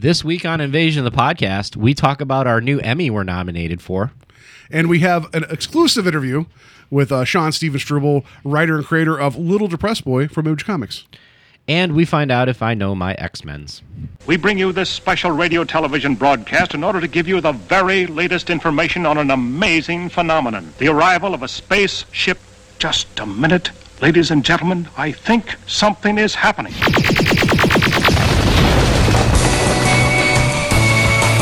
This week on Invasion of the Podcast, we talk about our new Emmy we're nominated for. And we have an exclusive interview with uh, Sean Steven Struble, writer and creator of Little Depressed Boy from Image Comics. And we find out if I know my X Men's. We bring you this special radio television broadcast in order to give you the very latest information on an amazing phenomenon the arrival of a spaceship. Just a minute, ladies and gentlemen, I think something is happening.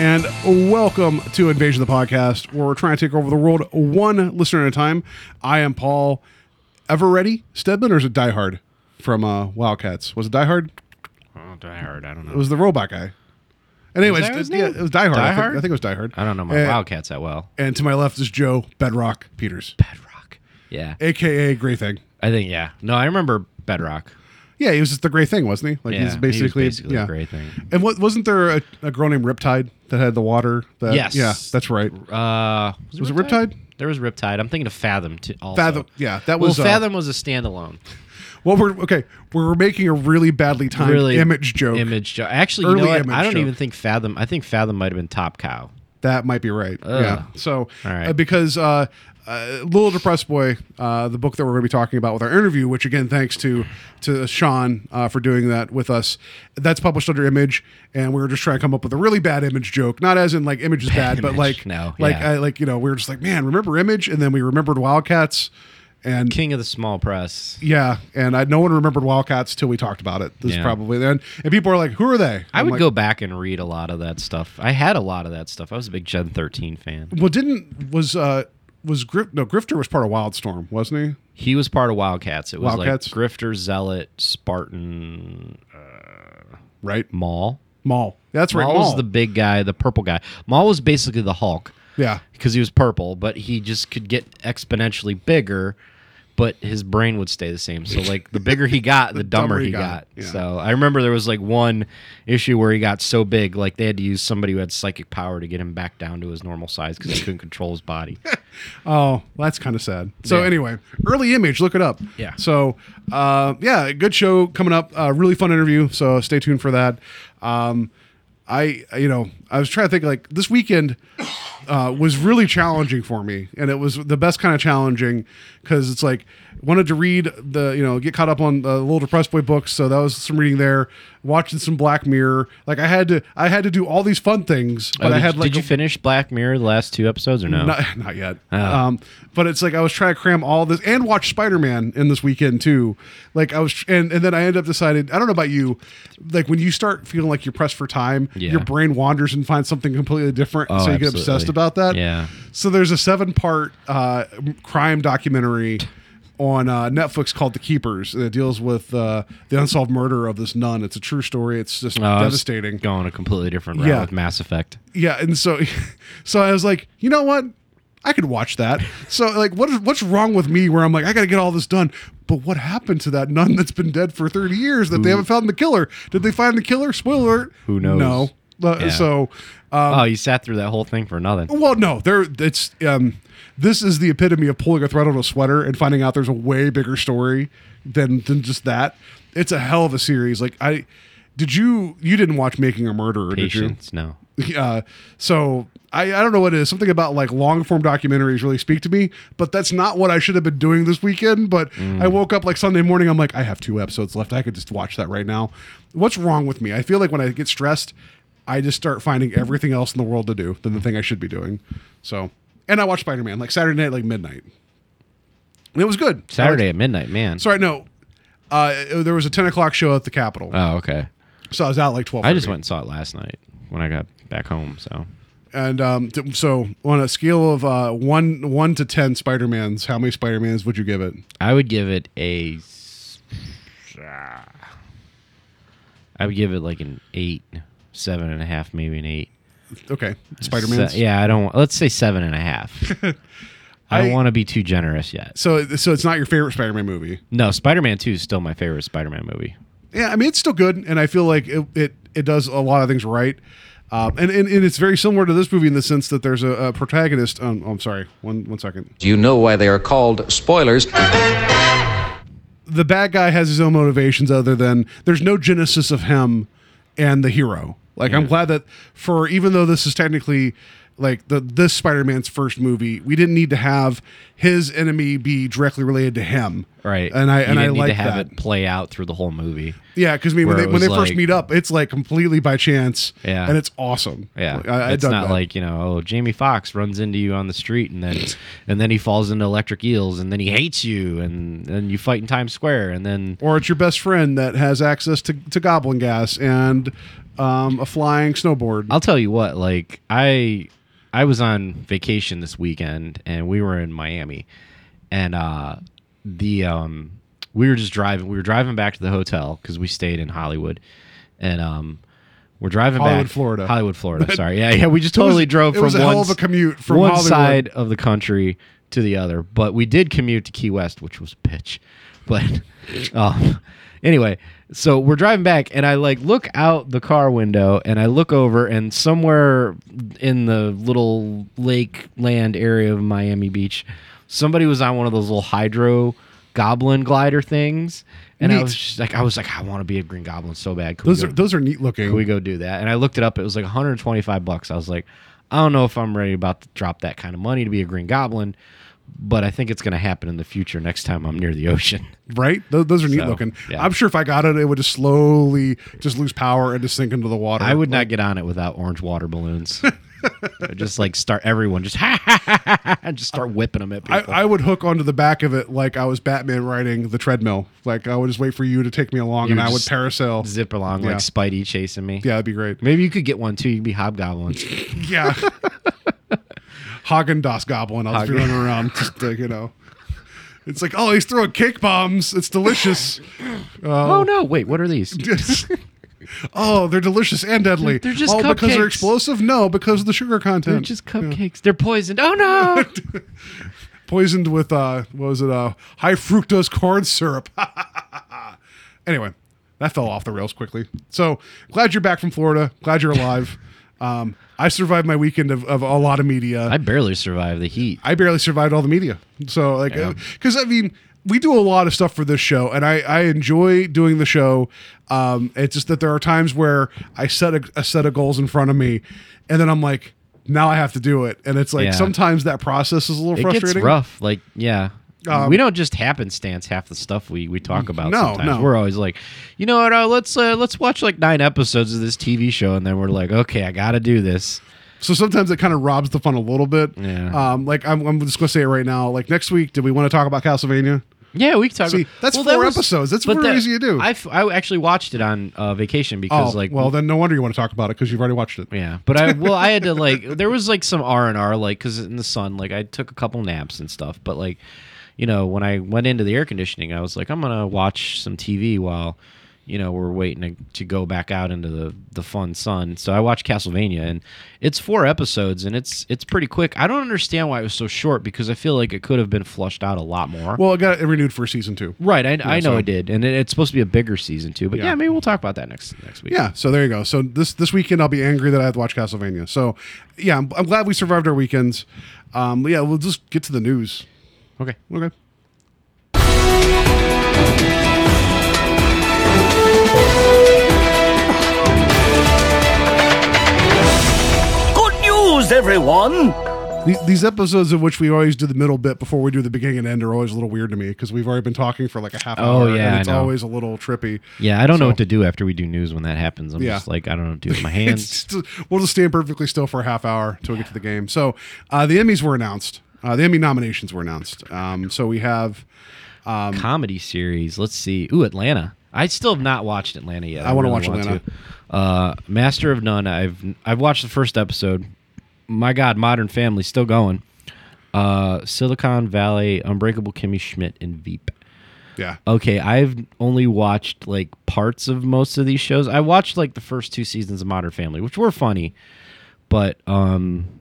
And welcome to Invasion of the Podcast, where we're trying to take over the world one listener at a time. I am Paul Everready Stedman, or is it Die Hard from uh, Wildcats? Was it Die Hard? Oh, Die Hard. I don't know. It was the robot guy. Anyways, that his yeah, it was Die Hard. Die I, think, Hard? I think it was Die Hard. I don't know my And- Wildcats that well. And to my left is Joe Bedrock Peters, Bedrock. Yeah. aka Gray Thing. I think, yeah. No, I remember Bedrock. Yeah, he was just the Gray Thing, wasn't he? Like Yeah, he's he was basically, basically yeah. the Gray Thing. And what wasn't there a, a girl named Riptide that had the water? That, Yes. Yeah, that's right. Uh, Was it Riptide? There was Riptide. I'm thinking of Fathom. Also. Fathom. Yeah, that Well, was uh, Fathom was a standalone. Well, we're okay. We're making a really badly timed Really image joke. Image joke. Actually, you Early know what? I don't joke. even think Fathom. I think Fathom might have been Top Cow. That might be right. Yeah. So, All right. uh, because uh, uh, Little Depressed Boy, uh, the book that we're going to be talking about with our interview, which again, thanks to to Sean uh, for doing that with us, that's published under Image, and we were just trying to come up with a really bad image joke, not as in like Image is bad, but Image, like no, like yeah. I, like you know, we were just like, man, remember Image, and then we remembered Wildcats. And King of the small press. yeah, and I, no one remembered Wildcats till we talked about it. This is Yeah. probably then, and people are like, "Who are they?" I I'm would like, go back and read a lot of that stuff. I had a lot of that stuff. I was a big Gen 13 fan. Well, didn't was uh was Grif no Grifter was part of Wildstorm, wasn't he? He was part of Wildcats. It was Wildcats? like Grifter, Zealot, Spartan, Right, Maul. Maul. That's right. Maul Maul was the big guy, the purple guy. Maul was basically the Hulk yeah. because he was purple, but he just could get exponentially bigger, but his brain would stay the same. So like the bigger he got, the, dumber, he got. yeah. So I remember there was like one issue where he got so big, like they had to use somebody who had psychic power to get him back down to his normal size because he couldn't control his body. Oh, that's kind of sad. So Yeah. anyway, early image, look it up. Yeah. So uh, yeah, good show coming up. Uh, really fun interview. So stay tuned for that. Um, I you know I was trying to think like this weekend uh, was really challenging for me, and it was the best kind of challenging because it's like wanted to read the you know get caught up on the little depressed boy books, so that was some reading there, watching some Black Mirror. Like I had to I had to do all these fun things, but Oh, I did, had like did you finish Black Mirror the last two episodes or no? not, not yet. Oh. Um, but it's like I was trying to cram all this and watch Spider Man in this weekend too. Like I was, and, and then I ended up deciding. I don't know about you, like when you start feeling like you're pressed for time, Yeah. your brain wanders and finds something completely different, Oh, so you get obsessed about that. Yeah. So there's a seven part uh, crime documentary. On uh, Netflix called The Keepers. It deals with uh, the unsolved murder of this nun. It's a true story. It's just was devastating. Going a completely different route Yeah. with Mass Effect. Yeah, and so so I was like, you know what? I could watch that. So like what is what's wrong with me where I'm like, I gotta get all this done. But what happened to that nun that's been dead for 30 years that they haven't found the killer? Did they find the killer? Spoiler alert. Who knows? No. Uh, Yeah. So um, oh, you sat through that whole thing for nothing. well, no, there it's um this is the epitome of pulling a thread on a sweater and finding out there's a way bigger story than than just that. It's a hell of a series. Like I did you you didn't watch Making a Murderer, did you? No. uh, so I, I don't know what it is. Something about like long form documentaries really speak to me, but that's not what I should have been doing this weekend. But I woke up like Sunday morning. I'm like, I have two episodes left. I could just watch that right now. What's wrong with me? I feel like when I get stressed, I just start finding everything else in the world to do than the thing I should be doing. So, and I watched Spider Man like Saturday night, like midnight. And it was good. Saturday at midnight, man. Sorry, no. Uh, there was a 10 o'clock show at the Capitol. Oh, okay. so I was out like 12. I just went and saw it last night when I got back home. So And um, t- so on a scale of uh, one one to ten Spider Mans, how many Spider Mans would you give it? I would give it a. s- I would give it like an eight, seven and a half, maybe an eight. Okay, Spider Man. Se- yeah, I don't. Let's say seven and a half. I don't I- want to be too generous yet. So so it's not your favorite Spider Man movie. No, Spider Man Two is still my favorite Spider Man movie. Yeah, I mean it's still good, and I feel like it it, it does a lot of things right. Um, and, and, and it's very similar to this movie in the sense that there's a, a protagonist. Um, oh, I'm sorry, one one second. Do You know why they are called spoilers. the bad guy has his own motivations other than there's no genesis of him and the hero. Like I'm glad that for even though this is technically like the this Spider-Man's first movie, we didn't need to have his enemy be directly related to him. Right. And I You and I like to have that. it play out through the whole movie. Yeah, because I mean when they when they was first meet up, it's like completely by chance. Yeah. And it's awesome. Yeah, Like, I, I it's not that. like you know, oh, Jamie Foxx runs into you on the street and then and then he falls into electric eels and then he hates you and then you fight in Times Square and then or it's your best friend that has access to, to goblin gas and um, a flying snowboard. I'll tell you what, like I I was on vacation this weekend and we were in Miami and uh the um we were just driving we were driving back to the hotel cuz we stayed in Hollywood and um we're driving Hollywood, back Florida. Hollywood, Florida. Sorry. Yeah, yeah, we just It was- totally drove from one of a commute from one Hollywood. side of the country to the other. But we did commute to Key West, which was a bitch. But um, anyway, so we're driving back, and I like look out the car window, and I look over, and somewhere in the little lake land area of Miami Beach, somebody was on one of those little hydro goblin glider things. And I was just like, I was like, I want to be a Green Goblin so bad. We those go- are those are neat looking. can we go do that? And I looked it up. It was like 125 bucks. I was like, I don't know if I'm ready about to drop that kind of money to be a Green Goblin, but I think it's going to happen in the future next time I'm near the ocean. right? Those, those are neat So, looking. yeah. I'm sure if I got it, it would just slowly just lose power and just sink into the water. I would Like, not get on it without orange water balloons. Just like start everyone just ha ha ha ha, ha and just start whipping them at people. I would hook onto the back of it like I was Batman riding the treadmill. Like I would just wait for you to take me along, You and I would parasail. Zip along Yeah. like Spidey chasing me. Yeah, that'd be great. Maybe you could get one too. You could be hobgoblins. Yeah. Häagen-Dazs Goblin. I'll just be running around, just like, you know. It's like, oh, he's throwing cake bombs. It's delicious. oh no! Wait, what are these? oh, they're delicious and deadly. They're just oh, because they're explosive? No, because of the sugar content. They're just cupcakes. They're poisoned. Oh no! poisoned with uh what was it uh high fructose corn syrup anyway that fell off the rails quickly so glad you're back from florida glad you're alive um i survived my weekend of, of a lot of media I barely survived the heat. I barely survived all the media. So like, because I mean, we do a lot of stuff for this show, and I I enjoy doing the show. Um, it's just that there are times where I set a, a set of goals in front of me, and then I'm like, now I have to do it, and it's like Yeah. sometimes that process is a little it frustrating. gets rough. Like, yeah. Um, we don't just happenstance half the stuff we, we talk about. No, sometimes. no. We're always like, you know what? Uh, let's uh, let's watch like nine episodes of this TV show, and then we're like, okay, I got to do this. So sometimes it kind of robs the fun a little bit. Yeah. Um, like I'm, I'm just gonna say it right now. Like next week, do we want to talk about Castlevania? Yeah, we can talk. See, about, that's that four episodes. That's very easy to do. I, f- I actually watched it on uh, vacation because Oh, like well, then no wonder you want to talk about it because you've already watched it. Yeah, but I well I had to like there was like some R and R like because in the sun like I took a couple naps and stuff, but like you know when I went into the air conditioning I was like I'm gonna watch some TV while you know we're waiting to, to go back out into the the fun sun. So I watched Castlevania and it's four episodes and it's it's pretty quick. I don't understand why it was so short because I feel like it could have been flushed out a lot more. Well, it got renewed for season two. right, I, I know so- it did, and it, it's supposed to be a bigger season too. But Yeah. yeah, maybe we'll talk about that next next week. Yeah, so there you go. So this this weekend I'll be angry that I have to watch Castlevania. So yeah, I'm, I'm glad we survived our weekends. Um, yeah, we'll just get to the news. Okay. Okay. Good news, everyone! The- These episodes of which we always do the middle bit before we do the beginning and end are always a little weird to me because we've already been talking for like a half Oh, hour. yeah, and I it's know. always a little trippy. Yeah, I don't know what to do after we do news when that happens. I'm Yeah. just like I don't know, what to do with my It's hands. just- we'll just stand perfectly still for a half hour until we get to the game. So uh, the Emmys were announced. Uh, the Emmy nominations were announced. Um, so we have. comedy series. Let's see. Ooh, Atlanta. I still have not watched Atlanta yet. I wanna watch Atlanta. to. Uh, Master of None. I've I've watched the first episode. My God, Modern Family still going. Uh, Silicon Valley, Unbreakable Kimmy Schmidt, and Veep. Yeah. Okay, I've only watched like parts of most of these shows. I watched like the first two seasons of Modern Family, which were funny, but um,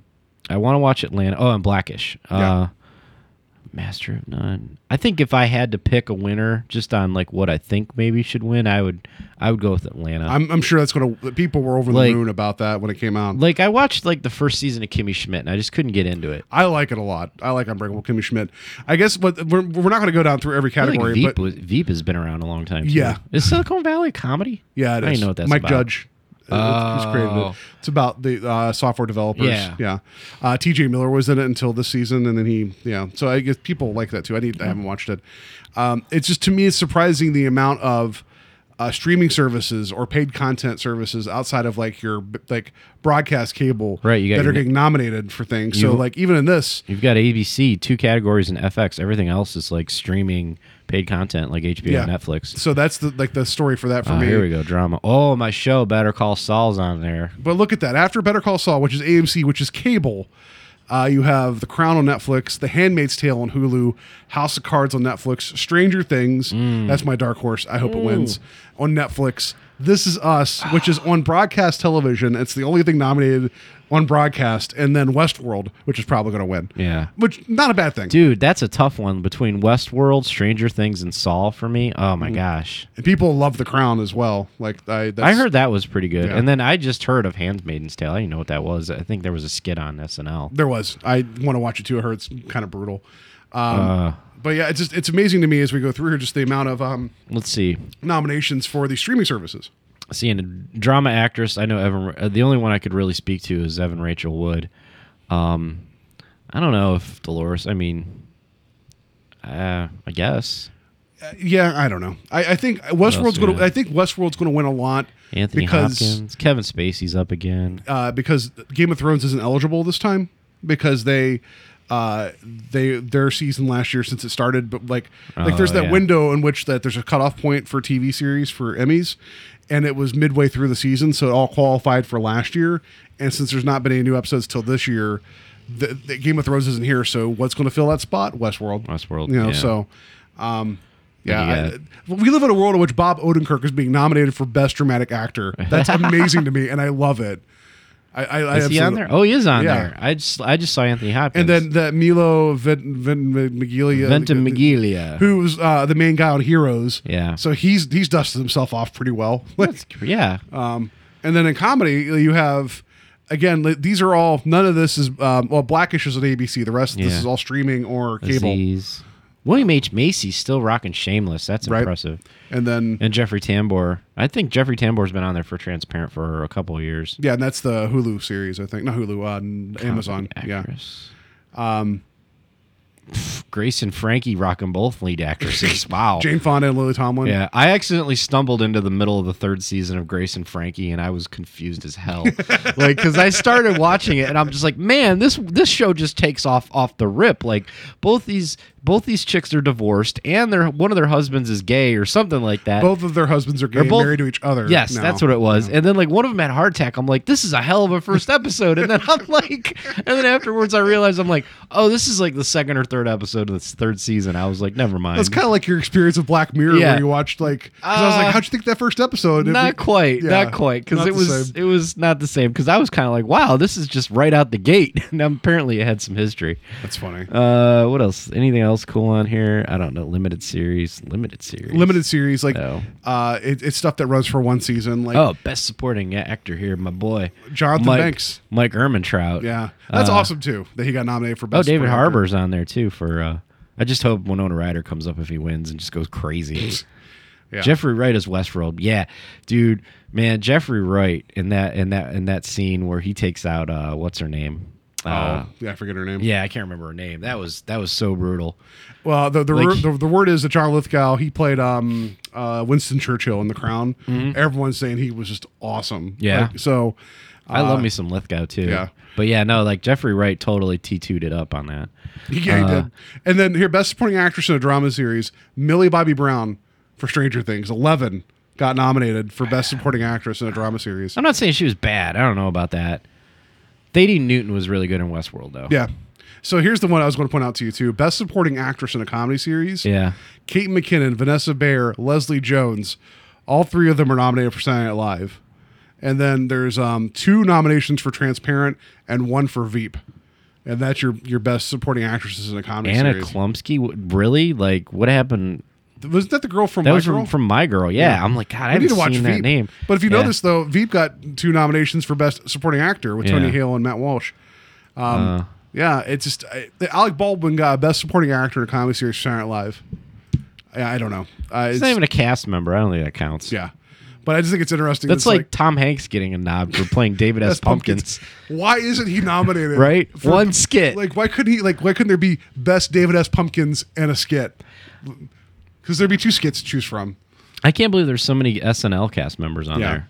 I want to watch Atlanta. Oh, and Blackish. Uh, Master of None. I think if I had to pick a winner, just on like what I think maybe should win, I would I would go with Atlanta. I'm, I'm sure that's to. People were over Like- the moon about that when it came out. like I watched like the first season of Kimmy Schmidt, and I just couldn't get into it. I like it a lot. I like Unbreakable Kimmy Schmidt. I guess, but we're, we're not going to go down through every category. Veep, but was, Veep has been around a long time. Too. Yeah. is Silicon Valley a comedy? yeah, it I is. know what that's Mike about. Judge. Who's created Oh. it. It's about the uh, software developers. Yeah. yeah. Uh, T.J. Miller was in it until this season, and then he, yeah. So I guess people like that too. I need. I haven't watched it. Um, it's just to me, it's surprising the amount of uh, streaming services or paid content services outside of like your like broadcast cable, Right, you got that are getting nominated for things. so like even in this, You've got ABC, two categories in FX. Everything else is like streaming paid content, like HBO, yeah, and Netflix. So that's the like the story for that for Oh, me. here we go, drama. Oh, my show, Better Call Saul's on there. But look at that. After Better Call Saul, which is AMC, which is cable, uh, you have The Crown on Netflix, The Handmaid's Tale on Hulu, House of Cards on Netflix, Stranger Things. That's my dark horse. I hope it wins on Netflix. This is Us, which is on broadcast television. It's the only thing nominated on broadcast, and then Westworld, which is probably going to win. Yeah. which not a bad thing. Dude, that's a tough one between Westworld, Stranger Things, and Saul for me. Oh my mm. gosh. And people love The Crown as well. Like I, I heard that was pretty good. Yeah. And then I just heard of Handmaid's Tale. I didn't know what that was. I think there was a skit on SNL. There was. I want to watch it too. I heard it's kind of brutal. Um, Uh, but yeah, it's just it's amazing to me as we go through here just the amount of um, let's see. nominations for the streaming services. Seeing a drama actress, I know Evan. Uh, the only one I could really speak to is Evan Rachel Wood. Um, I don't know if Dolores. I mean, uh, I guess Uh, yeah, I don't know. I, I think Westworld's going to. I think Westworld's going to win a lot Anthony because Hopkins, Kevin Spacey's up again. uh, because Game of Thrones isn't eligible this time because they. Uh, they their season last year since it started, but like like Oh, there's that yeah. window in which that there's a cutoff point for TV series for Emmys, and it was midway through the season, so it all qualified for last year. And since there's not been any new episodes till this year, the, the Game of Thrones isn't here. So what's going to fill that spot? Westworld. Westworld, You know, yeah. so um, yeah, I- we live in a world in which Bob Odenkirk is being nominated for Best Dramatic Actor. That's amazing to me, and I love it. I, I, I Is he on there? Oh, he is on Yeah. there. I just I just saw Anthony Hopkins. And then that Milo Ven, Ven, Ventimiglia, Ventimiglia. who's uh, the main guy on Heroes. Yeah. So he's he's dusted himself off pretty well. That's- yeah. Um, and then in comedy, you have again these are all none of this is um, well Blackish is on ABC. The rest of this is all streaming or cable. Aziz. William H Macy's still rocking Shameless. That's Right. impressive. And then And Jeffrey Tambor. I think Jeffrey Tambor's been on there for Transparent for a couple of years. yeah, and that's the Hulu series. I think not Hulu on Amazon. Yeah. Um, Grace and Frankie rocking both lead actresses. Wow. Jane Fonda and Lily Tomlin. Yeah, I accidentally stumbled into the middle of the third season of Grace and Frankie, and I was confused as hell. like, because I started watching it, and I'm just like, man, this this show just takes off off the rip. Like, both these both these chicks are divorced, and their one of their husbands is gay or something like that. Both of their husbands are gay, both- married to each other. Yes, now. that's what it was. And then like one of them had heart attack. I'm like, this is a hell of a first episode. And then I'm like, and then afterwards I realized I'm like, oh, this is like the second or third episode of this third season. I was like, never mind. That's kind of like your experience of Black Mirror, Yeah. where you watched like. 'cause I was Uh, like, how'd you think that first episode? Not was- quite, yeah, not quite, because it was it was not the same. Because I was kind of like, wow, this is just right out the gate. And apparently it had some history. That's funny. Uh, what else? Anything else cool on here? I don't know. Limited series, limited series, Limited series, like No. uh, it, it's stuff that runs for one season. Like Oh, best supporting actor here, my boy Jonathan Mike, Banks. Mike Ehrmantraut. yeah, that's Uh, awesome too that he got nominated for. Best. Oh, David Actor. Harbour's on there too for. uh I just hope Winona Ryder comes up if he wins and just goes crazy. Yeah. Jeffrey Wright is Westworld. Yeah, dude, man, Jeffrey Wright in that in that in that scene where he takes out uh what's her name? Uh, Oh, yeah, I forget her name. yeah, I can't remember her name. That was that was so brutal. Well, the the, Like- word, the the word is that John Lithgow he played um uh Winston Churchill in The Crown. Everyone's saying he was just awesome. Mm-hmm. Yeah. Like, so I uh, love me some Lithgow too. yeah. but yeah, no, like Jeffrey Wright totally t2'd it up on that. Yeah, he Uh, did. And then here, best supporting actress in a drama series, Millie Bobby Brown for Stranger Things. Eleven got nominated for best supporting actress in a drama series. I'm not saying she was bad. I don't know about that. Thandie Newton was really good in Westworld though. Yeah. So here's the one I was going to point out to you too. Best supporting actress in a comedy series. Yeah. Kate McKinnon, Vanessa Bayer, Leslie Jones. All three of them are nominated for Saturday Night Live. and then there's um, two nominations for Transparent and one for Veep, and that's your your best supporting actresses in a comedy Anna series. Chlumsky, really? Like, what happened? Was that the girl from That My was Girl? from, from My Girl. Yeah, I'm like, God, I need to watch seen Veep. that name. But if you Yeah. notice, though, Veep got two nominations for Best Supporting Actor with Tony Hale and Matt Walsh. Um, Uh. yeah, it's just I, Alec Baldwin got Best Supporting Actor in a comedy series, Saturday Night Live. I, I don't know. Uh, it's, not even a cast member. I don't think that counts. yeah, but I just think it's interesting. That's that it's like, Tom Hanks getting a nod for playing David S. Best Pumpkins. Why isn't he nominated? Right? for- One skit. Like, why couldn't he? Like, why couldn't there be Best David S. Pumpkins and a skit? Because there'd be two skits to choose from. I can't believe there's so many SNL cast members on Yeah. there.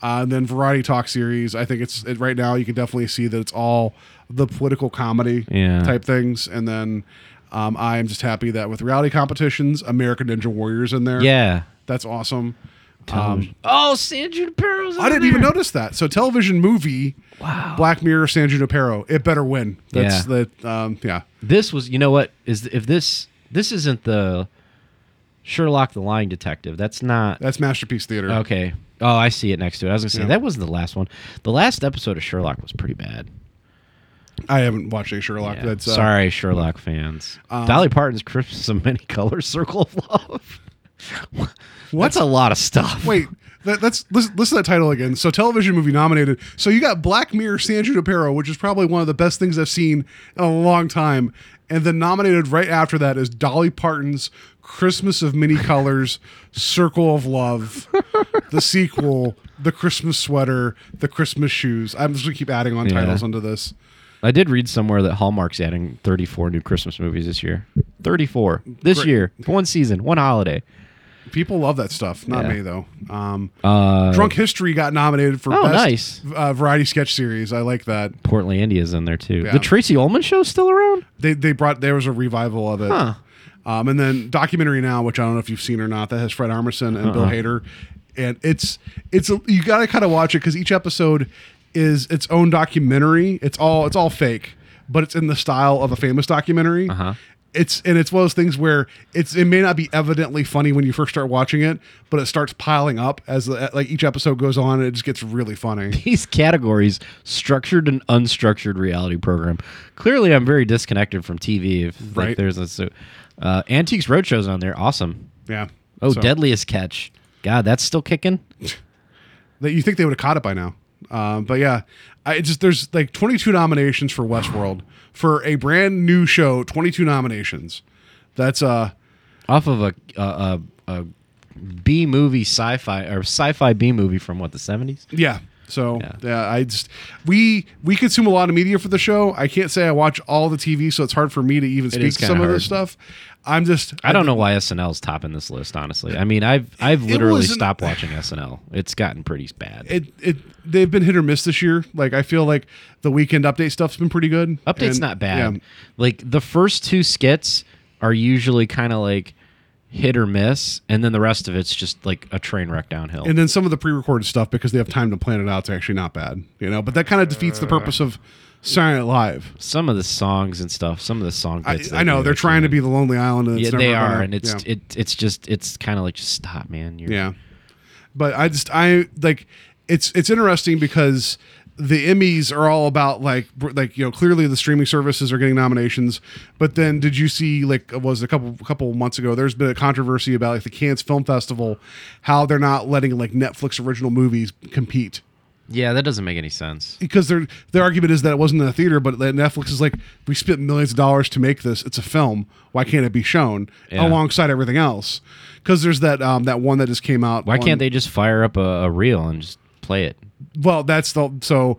Uh, and then variety talk series. I think it's it, right now. You can definitely see that it's all the political comedy Yeah. type things. And then um, I am just happy that with reality competitions, American Ninja Warriors in there. Yeah. that's awesome. Um, oh, San Junipero's. I didn't even notice that. So television movie, wow, Black Mirror, San Junipero. It better win. That's Yeah. the um, yeah. This was, you know what? Is if this this isn't the Sherlock the Lying Detective? That's not That's masterpiece theater. okay. Oh, I see it next to it. I was gonna say Yeah. that wasn't the last one. The last episode of Sherlock was pretty bad. I haven't watched a Sherlock. Yeah. That's uh, Sorry, Sherlock fans. Dolly Parton's Christmas of Many Colors, Circle of Love. What's a lot of stuff. Wait, that, that's listen, listen to that title again. So television movie nominated. So you got Black Mirror, San Junipero, which is probably one of the best things I've seen in a long time. And then nominated right after that is Dolly Parton's Christmas of Many Colors, Circle of Love, the sequel, the Christmas sweater, the Christmas shoes. I'm just gonna keep adding on Yeah. titles onto this. I did read somewhere that Hallmark's adding 34 new Christmas movies this year. 34 this Great. year, one season, one holiday. People love that stuff. Not Yeah. me though. Um, Uh, Drunk History got nominated for Oh, best nice. uh, variety sketch series. I like that. Portlandia's in there too. Yeah. The Tracey Ullman show still around? They they brought there was a revival of it. Huh. Um, and then documentary now, which I don't know if you've seen or not, that has Fred Armisen and Bill Uh-uh. Hader, and it's it's a, you got to kind of watch it because each episode is its own documentary. It's all it's all fake, but it's in the style of a famous documentary. Uh-huh. It's and it's one of those things where it's it may not be evidently funny when you first start watching it, but it starts piling up as the, like each episode goes on. And it just gets really funny. These categories, structured and unstructured reality program. Clearly, I'm very disconnected from TV. If like, Right. there's a so, uh, Antiques Roadshow's on there. Awesome. Yeah. Oh, So- Deadliest Catch. God, that's still kicking. that you think they would have caught it by now. Um, but yeah, I just there's like 22 nominations for Westworld for a brand new show. 22 nominations. That's uh Off of a a, a, a B movie sci-fi or sci-fi B movie from what the 70s. yeah. So Yeah. yeah. I just we we consume a lot of media for the show. I can't say I watch all the TV, so it's hard for me to even speak to some kinda this stuff. I'm just I don't know why SNL's topping this list. Honestly, I mean, I've I've literally stopped watching SNL. It's gotten pretty bad. It it they've been hit or miss this year. Like I feel like the weekend update stuff's been pretty good. Update's And, not bad. yeah, Like the first two skits are usually kind of like hit or miss, and then the rest of it's just like a train wreck downhill. and then some of the pre-recorded stuff because they have time to plan it out. It's actually not bad, you know. But that kind of defeats the purpose of Saturday Night Live. some of the songs and stuff, some of the song bits. I know they're trying to be the Lonely Island. And Yeah, they are, gonna- and it's yeah. it it's just it's kind of like just stop, man. You're, yeah. But I just I like it's it's interesting because the Emmys are all about like like you know clearly the streaming services are getting nominations, but then did you see like it was a couple couple months ago? There's been a controversy about like the Cannes Film Festival, how they're not letting like Netflix original movies compete. yeah, that doesn't make any sense. because their their argument is that it wasn't in a theater, but that Netflix is like, we spent millions of dollars to make this. It's a film. Why can't it be shown Yeah. alongside everything else? Because there's that um, that one that just came out. Why on- can't they just fire up a, a reel and just play it? Well, that's the so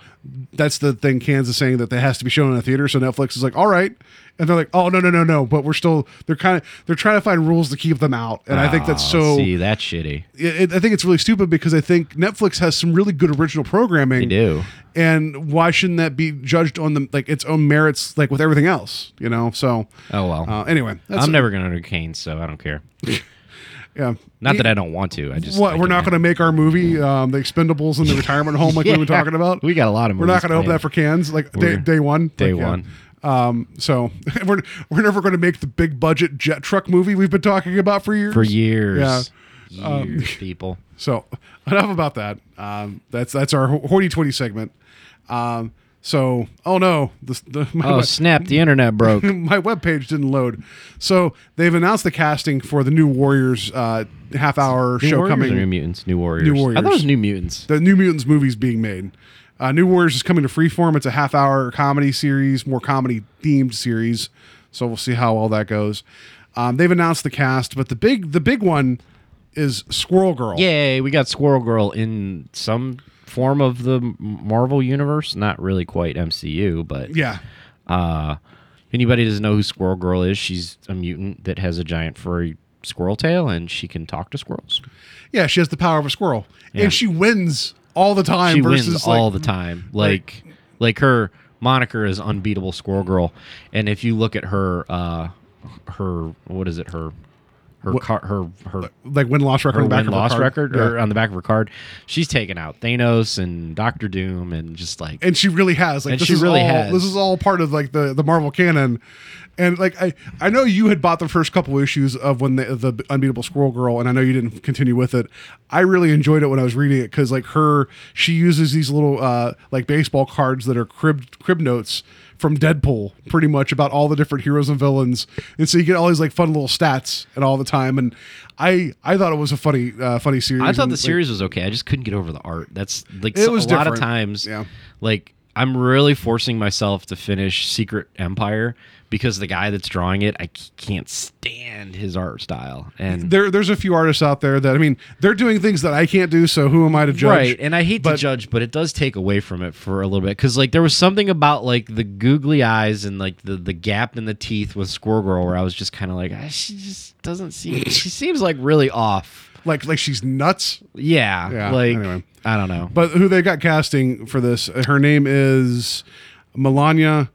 that's the thing. Kansas saying that it has to be shown in a theater. So Netflix is like, all right, and they're like, oh no no no no, but we're still they're kind of they're trying to find rules to keep them out, and I think that's Oh, so. see that's shitty. it, I think it's really stupid because I think Netflix has some really good original programming. They do. and why shouldn't that be judged on the like its own merits, like with everything else? You know. So Oh well. uh, anyway, that's I'm never gonna do Cannes, so I don't care. yeah. Not that I don't want to. I just What I we're not can't. going to make our movie, um, the Expendables in the retirement home, like we were Yeah. talking about. We got a lot of We're not movies going to open planned. that for Cannes, like day, We're- day one. day Like, yeah. one. Um, so we're we're never going to make the big budget jet truck movie we've been talking about for years. for years. Yeah. Years, people. So enough about that. Um, that's that's our hoity-toity segment. Um, so oh no, the, the my, Oh web- snap! The internet broke. my webpage didn't load. So they've announced the casting for the new Warriors uh, half-hour New show Warriors coming. New Mutants? New Warriors. New Warriors. I thought it was New Mutants. the New Mutants movies being made. Uh, New Warriors is coming to Freeform. It's a half hour comedy series, more comedy themed series. So we'll see how well that goes. Um, they've announced the cast, but the big the big one is Squirrel Girl. Yay! We got Squirrel Girl in some form of the Marvel universe. Not really quite MCU, but Yeah. Uh, if anybody doesn't know who Squirrel Girl is, she's a mutant that has a giant furry squirrel tail, and she can talk to squirrels. Yeah, she has the power of a squirrel. Yeah. And she wins all the time she versus wins like, all the time. Like, like her moniker is unbeatable Squirrel Girl, and if you look at her, uh, her what is it? Her her car, her her like win loss record her on the back win of her loss card. record Yeah. or on the back of her card. She's taken out Thanos and Doctor Doom and just like and she really has like this she is really all, has. this is all part of like the the Marvel canon and like I I know you had bought the first couple issues of when the the unbeatable squirrel girl and I know you didn't continue with it I really enjoyed it when I was reading it because like her she uses these little uh like baseball cards that are crib crib notes from Deadpool pretty much about all the different heroes and villains and so you get all these like fun little stats and all the time and I I thought it was a funny uh funny series I thought and, the like, series was okay. I just couldn't get over the art. That's like It was a lot of times. Yeah. Like I'm really forcing myself to finish Secret Empire because the guy that's drawing it, I can't stand his art style. And there there's a few artists out there that I mean they're doing things that I can't do so who am I to judge Right, and I hate to judge, but it does take away from it for a little bit because, like, there was something about like the googly eyes and like the the gap in the teeth with Squirrel Girl where I was just kind of like, ah, she just doesn't seem. she seems like really off. like like she's nuts Yeah, Yeah, like anyway. I don't know. but who they got casting for this her name is Milana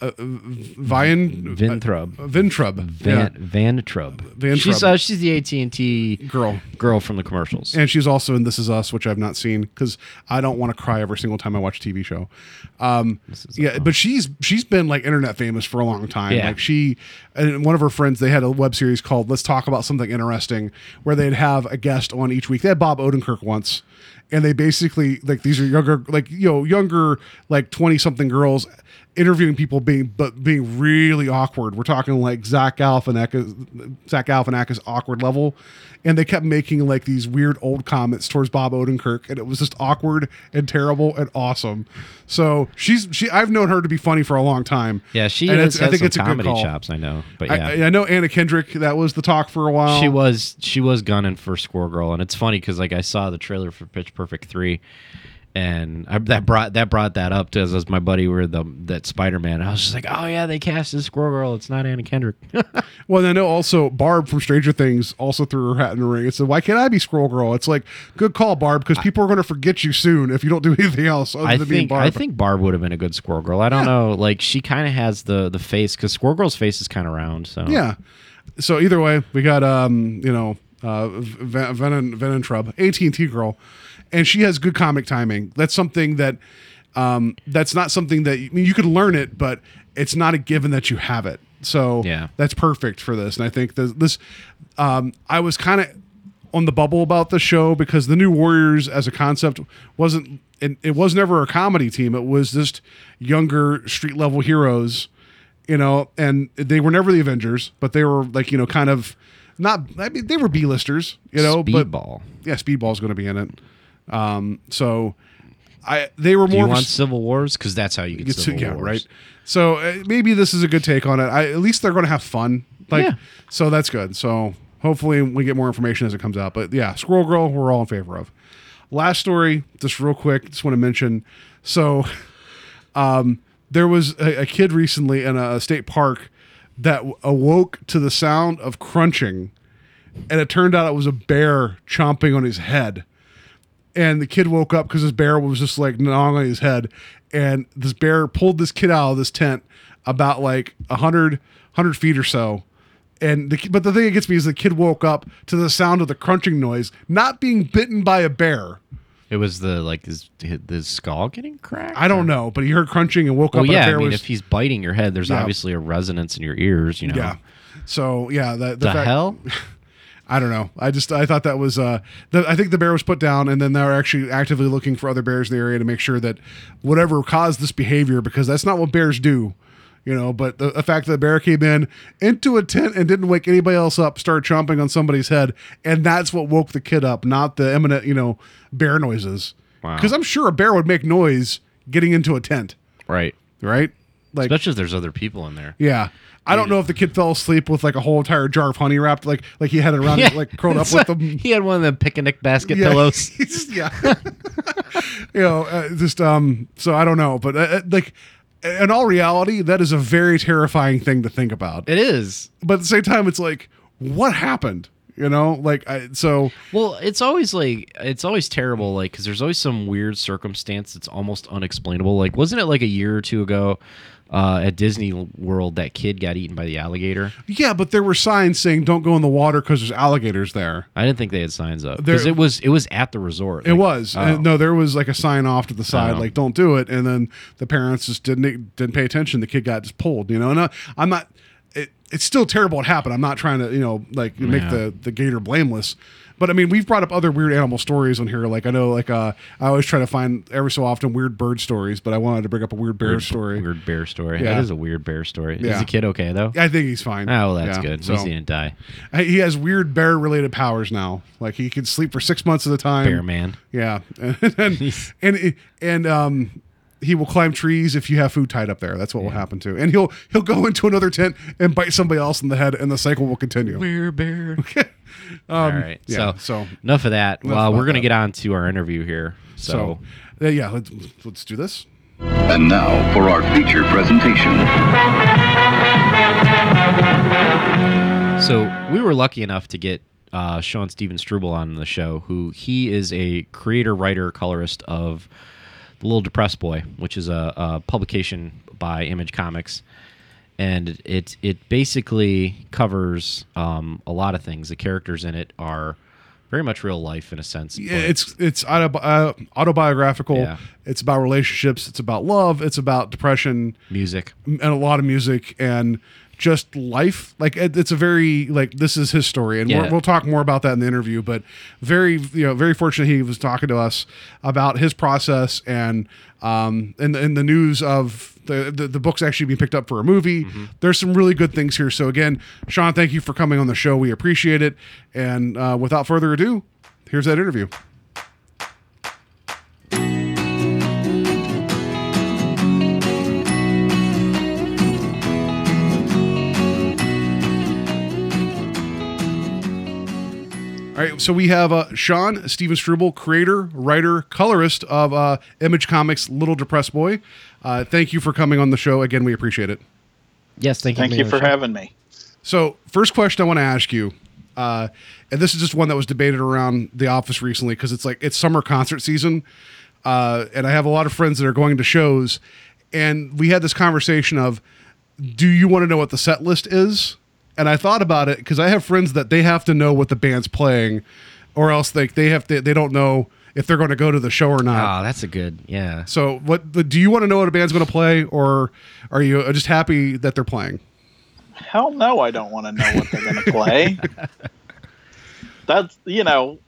uh, Vien Vintrub. uh, Vintrub Van Van Trub. Van She's uh, she's the AT and T girl girl from the commercials. and she's also in This Is Us, which I've not seen because I don't want to cry every single time I watch a TV show. Um, yeah, but she's she's been like internet famous for a long time. Yeah. Like she and one of her friends, they had a web series called "Let's Talk About Something Interesting," where they'd have a guest on each week. They had Bob Odenkirk once, and they basically like these are younger, like you know, younger like twenty something girls interviewing people being but being really awkward. We're talking like Zach Galifianakis, Zach Galifianakis awkward level, and they kept making like these weird old comments towards Bob Odenkirk, and it was just awkward and terrible and awesome. So she's she I've known her to be funny for a long time. yeah, she and has, I think it's a comedy chops. I know, but yeah, I, I know Anna Kendrick. That was the talk for a while. she was she was gunning for Squirrel Girl, and it's funny because like I saw the trailer for Pitch Perfect three, and I, that brought that brought that up to us as my buddy were the that Spider Man. I was just like, oh yeah, they casted Squirrel Girl. It's not Anna Kendrick. Well, and I know also Barb from Stranger Things also threw her hat in the ring and said, "Why can't I be Squirrel Girl?" It's like good call, Barb, because people are going to forget you soon if you don't do anything else other I than being think Barb. I think Barb would have been a good Squirrel Girl. I don't know, like she kind of has the the face because Squirrel Girl's face is kind of round. So Yeah. So either way, we got um, you know, uh Ven- Venom Venentrub, AT&T girl, and she has good comic timing. That's something that um that's not something that I mean, you could learn it, but it's not a given that you have it. So Yeah. that's perfect for this. And I think this, this um I was kind of on the bubble about the show because the new Warriors as a concept wasn't it, it was never a comedy team. It was just younger street level heroes you know, and they were never the Avengers, but they were like, you know, kind of not. I mean, they were B-listers, you know. But Speedball. yeah, Speedball's going to be in it. Um, so I they were Do more you want Civil Wars? Because that's how you get it's- Civil yeah, Wars. right. So uh, maybe this is a good take on it. I, at least they're going to have fun. Like, Yeah. so that's good. So hopefully we get more information as it comes out. But yeah, Squirrel Girl, we're all in favor of. Last story, just real quick, just want to mention. So, um, there was a, a kid recently in a state park that awoke to the sound of crunching, and it turned out it was a bear chomping on his head and the kid woke up because his bear was just like gnawing on his head and this bear pulled this kid out of this tent about like 100 100 feet or so and the, but the thing that gets me is the kid woke up to the sound of the crunching noise not being bitten by a bear It was the like his his skull getting cracked. i don't know but he heard crunching and woke Well, up yeah. I mean, was if he's biting your head, there's Yeah. obviously a resonance in your ears. You know. yeah so yeah the, The fact- hell? I don't know. I just I thought that was uh the, I think the bear was put down and then they're actually actively looking for other bears in the area to make sure that whatever caused this behavior because that's not what bears do. You know, but the, the fact that the bear came in into a tent and didn't wake anybody else up, started chomping on somebody's head, and that's what woke the kid up, not the imminent, you know, bear noises. Wow. Because I'm sure a bear would make noise getting into a tent, Right. right? Like, Especially if there's other people in there. yeah. I don't know if the kid fell asleep with like a whole entire jar of honey wrapped, like like he had it around, like curled up with them. He had one of them picnic basket Yeah. pillows. Yeah. you know, uh, just um. So I don't know, but uh, uh, like, in all reality, that is a very terrifying thing to think about. It is. But at the same time, it's like, what happened? You know, like I, so. Well, it's always like it's always terrible, like because there's always some weird circumstance that's almost unexplainable. Like, wasn't it like a year or two ago uh, at Disney World that kid got eaten by the alligator? Yeah, but there were signs saying don't go in the water because there's alligators there. I didn't think they had signs up because it was it was at the resort. It Like, was oh. Uh, no, there was like a sign off to the side, Oh. like "Don't do it," and then the parents just didn't didn't pay attention. The kid got just pulled, you know. And I, I'm not. It, it's still terrible. It happened. I'm not trying to, you know, like make Yeah. the the gator blameless. But I mean, we've brought up other weird animal stories on here. Like I know, like uh, I always try to find every so often weird bird stories, but I wanted to bring up a weird bear Weird- story. Weird bear story. Yeah. That is a weird bear story. Is Yeah. the kid okay though? I think he's fine. Oh, well, that's Yeah, good. So he didn't die. he has weird bear related powers now. Like he can sleep for six months at a time. Bear man. Yeah, and and and, and um, he will climb trees if you have food tied up there. That's what will happen to. And he'll he'll go into another tent and bite somebody else in the head, and the cycle will continue. Weird bear bear. All right. yeah, so, so- enough of that. Enough well, we're gonna get on to our interview here. So, So, uh, yeah, let's let's do this. And now for our feature presentation. So we were lucky enough to get uh, Sean Steven Struble on the show, who he is a creator, writer, colorist of The Little Depressed Boy, which is a, a publication by Image Comics, and it it basically covers um, a lot of things. The characters in it are very much real life in a sense. Yeah, it's it's auto, uh, autobiographical. Yeah. It's about relationships. It's about love. It's about depression. music. and a lot of music and just life. Like it's a very like this is his story and Yeah. we're, we'll talk more about that in the interview but very you know very fortunate he was talking to us about his process and um and, and the news of the, the the book's actually being picked up for a movie. There's some really good things here. So again sean thank you for coming on the show. We appreciate it. And uh, without further ado here's that interview All right, so we have uh, Sean Steven Struble, creator, writer, colorist of uh, Image Comics' Little Depressed Boy. Uh, thank you for coming on the show. Again, we appreciate it. Yes, thank you. Thank you for having me. So, first question I want to ask you, uh, and this is just one that was debated around the office recently because it's like it's summer concert season, uh, and I have a lot of friends that are going to shows, and we had this conversation of, do you want to know what the set list is? And I thought about it because I have friends that they have to know what the band's playing, or else they they have to, they don't know if they're going to go to the show or not. Oh, that's a good. Yeah. So, what do you want to know what a band's going to play, or are you just happy that they're playing? Hell no, I don't want to know what they're going to play. that's you know,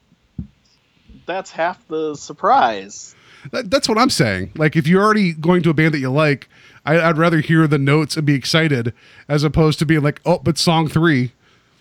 that's half the surprise. That, that's what I'm saying. Like, if you're already going to a band that you like, I, I'd rather hear the notes and be excited as opposed to being like, oh, but song three.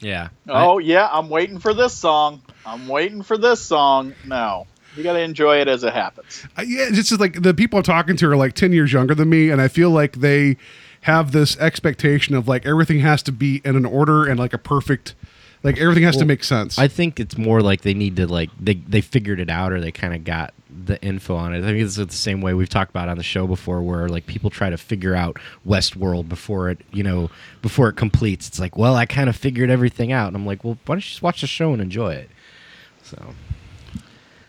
Yeah. Oh yeah, I'm waiting for this song. I'm waiting for this song. No, you got to enjoy it as it happens. I, yeah, it's just like the people I'm talking to are like 10 years younger than me, and I feel like they have this expectation of like everything has to be in an order and like a perfect, like everything has to make sense. I think it's more like they need to like they they figured it out or they kind of got the info on it. I think it's the same way we've talked about on the show before, where like people try to figure out Westworld before it, you know, before it completes. It's like, well, I kind of figured everything out, and I'm like, well, why don't you just watch the show and enjoy it? So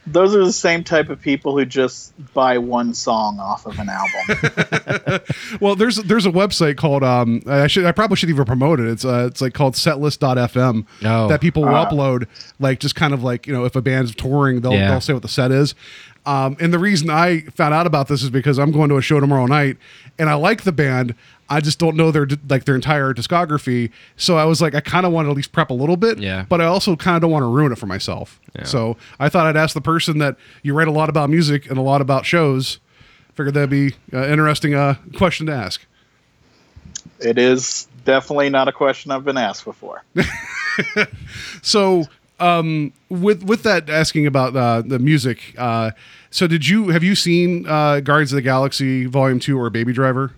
Those are the same type of people who just buy one song off of an album. well, there's there's a website called um I should I probably should even promote it. It's uh it's like called setlist.fm Oh. that people will Ah. upload like just kind of like, you know, if a band's touring, they'll Yeah. they'll say what the set is. Um, and the reason I found out about this is because I'm going to a show tomorrow night, and I like the band. I just don't know their like their entire discography. So I was like, I kind of want to at least prep a little bit. Yeah. But I also kind of don't want to ruin it for myself. Yeah. So I thought I'd ask the person that you write a lot about music and a lot about shows. Figured that'd be uh, interesting uh, question to ask. It is definitely not a question I've been asked before. So um, with with that asking about uh, the music, uh, so did you have you seen uh, Guardians of the Galaxy Volume Two or Baby Driver?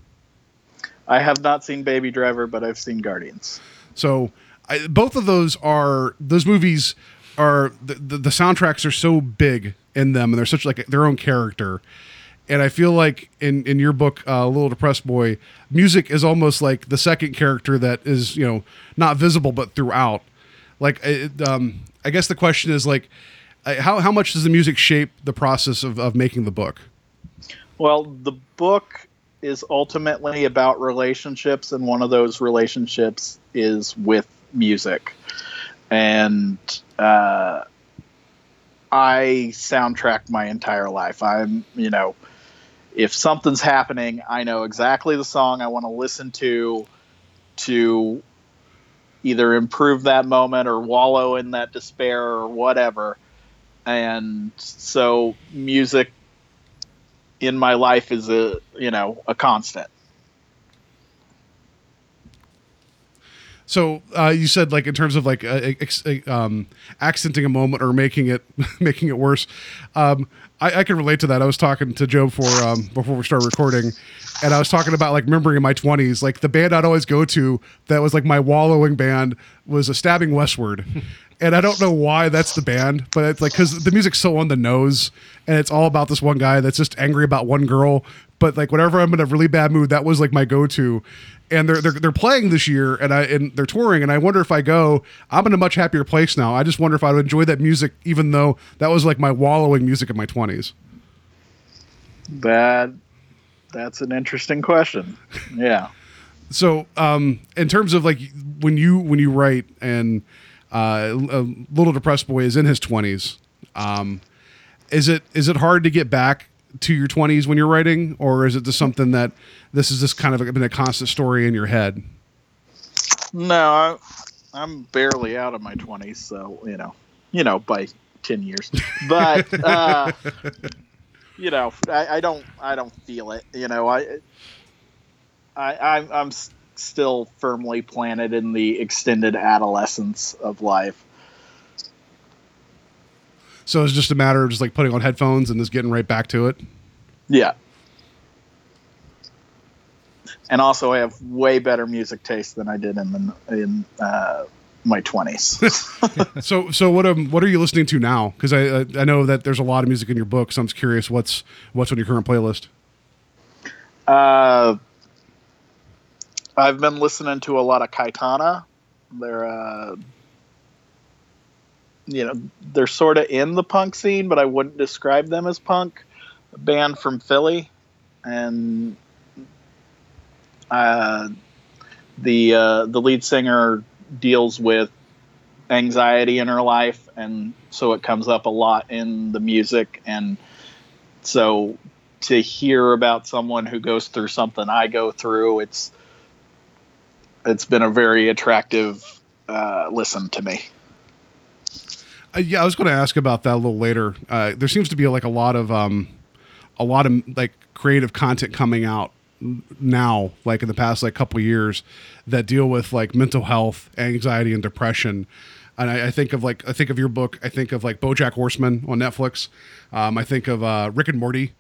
I have not seen Baby Driver, but I've seen Guardians. So I, both of those are those movies are the, the, the soundtracks are so big in them and they're such like their own character. And I feel like in in your book, uh, Little Depressed Boy, music is almost like the second character that is you know not visible but throughout. Like, it, um, I guess the question is like, uh, how how much does the music shape the process of of making the book? Well, the book is ultimately about relationships, and one of those relationships is with music. And uh, I soundtrack my entire life. I'm, you know, if something's happening, I know exactly the song I want to listen to to either improve that moment or wallow in that despair or whatever. And so music in my life is a you know a constant. So uh, you said like in terms of like uh, uh, um, accenting a moment or making it making it worse. Um, I, I can relate to that. I was talking to Joe before um, before we started recording, and I was talking about like remembering in my twenties, like the band I'd always go to that was like my wallowing band was a Stabbing Westward. And I don't know why that's the band, but it's like because the music's so on the nose, and it's all about this one guy that's just angry about one girl. But like whenever I'm in a really bad mood, that was like my go-to. And they're they're, they're playing this year, and I and they're touring, and I wonder if I go, I'm in a much happier place now. I just wonder if I would enjoy that music, even though that was like my wallowing music in my 20s. That that's an interesting question. Yeah. So, um, in terms of like when you when you write and uh, a little depressed boy is in his 20s, um, is it is it hard to get back to your 20s when you're writing, or is it just something that this is just kind of been a constant story in your head? No, I, I'm barely out of my 20s, so you know, you know, by 10 years. But uh, you know, I, I don't I don't feel it. You know, I I I'm, I'm still firmly planted in the extended adolescence of life. So it's just a matter of just like putting on headphones and just getting right back to it. Yeah. And also, I have way better music taste than I did in the, in uh, my twenties. so so what um what are you listening to now? Because I uh, I know that there's a lot of music in your book, so I'm just curious what's what's on your current playlist. uh, I've been listening to a lot of Cayetana. They're uh, you know they're sort of in the punk scene, but I wouldn't describe them as punk. A band from Philly, and uh, the uh, the lead singer deals with anxiety in her life, and so it comes up a lot in the music. And so to hear about someone who goes through something I go through, it's it's been a very attractive uh, listen to me. Uh, yeah, I was going to ask about that a little later. Uh, there seems to be like a lot of um, a lot of like creative content coming out now, like in the past like couple years, that deal with like mental health, anxiety, and depression. And I, I think of like I think of your book. I think of like BoJack Horseman on Netflix. Um, I think of uh, Rick and Morty,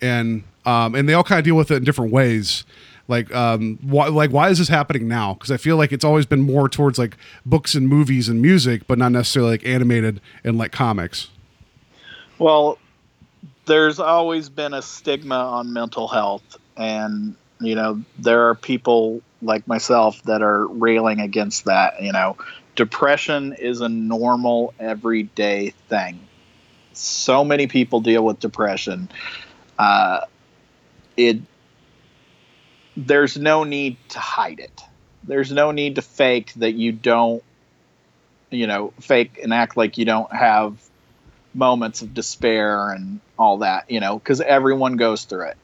and um, and they all kind of deal with it in different ways. Like, um, why, like why is this happening now? Because I feel like it's always been more towards like books and movies and music, but not necessarily like animated and like comics. Well, there's always been a stigma on mental health, and you know there are people like myself that are railing against that. You know, depression is a normal everyday thing. So many people deal with depression. Uh, it there's no need to hide it. There's no need to fake that you don't, you know, fake and act like you don't have moments of despair and all that, you know, because everyone goes through it.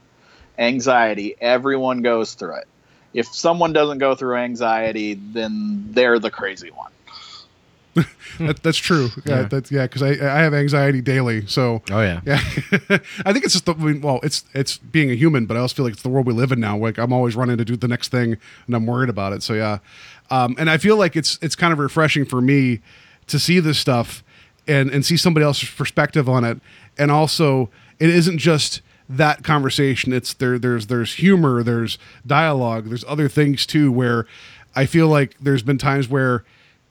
Anxiety, everyone goes through it. If someone doesn't go through anxiety, then they're the crazy one. that, that's true. Yeah, Yeah. that's yeah. Because I I have anxiety daily. So Oh yeah. yeah, I think it's just the I mean, well, it's it's being a human, but I also feel like it's the world we live in now. Like I'm always running to do the next thing, and I'm worried about it. So yeah, um, and I feel like it's it's kind of refreshing for me to see this stuff and and see somebody else's perspective on it, and also it isn't just that conversation. It's there. There's there's humor. There's dialogue. There's other things too. Where I feel like there's been times where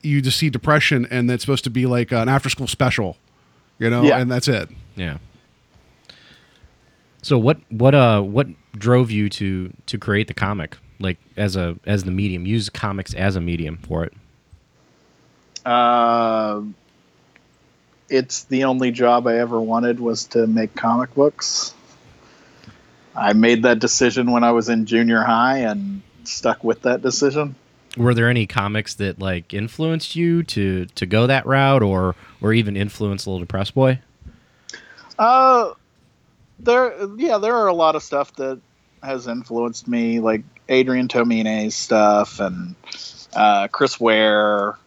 you just see depression, and that's supposed to be like an after school special, you know, Yeah. and that's it. Yeah. So what what uh what drove you to to create the comic like as a as the medium use comics as a medium for it? Uh, it's the only job I ever wanted was to make comic books. I made that decision when I was in junior high and stuck with that decision. Were there any comics that like influenced you to to go that route or or even influence Little Depressed Boy? Uh, there, yeah, there are a lot of stuff that has influenced me, like Adrian Tomine's stuff and uh, Chris Ware.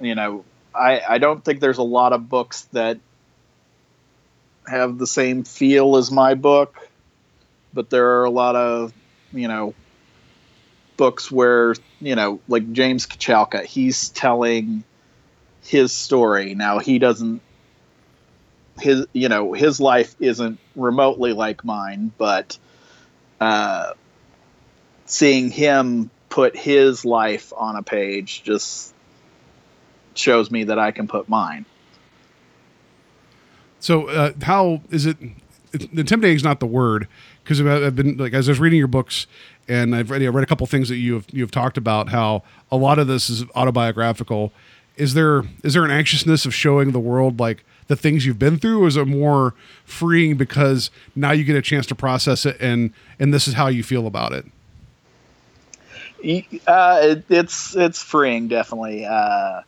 You know, I I don't think there's a lot of books that have the same feel as my book, but there are a lot of you know books where you know like James Kochalka, he's telling his story. Now he doesn't his you know his life isn't remotely like mine but uh seeing him put his life on a page just shows me that I can put mine So uh, how is it? intimidating is not the word because I've been like as I was reading your books and I've read, I read a couple things that you have you've talked about how a lot of this is autobiographical. Is there is there an anxiousness of showing the world like the things you've been through, is it more freeing because now you get a chance to process it and and this is how you feel about it? Uh, it, it's it's freeing definitely uh,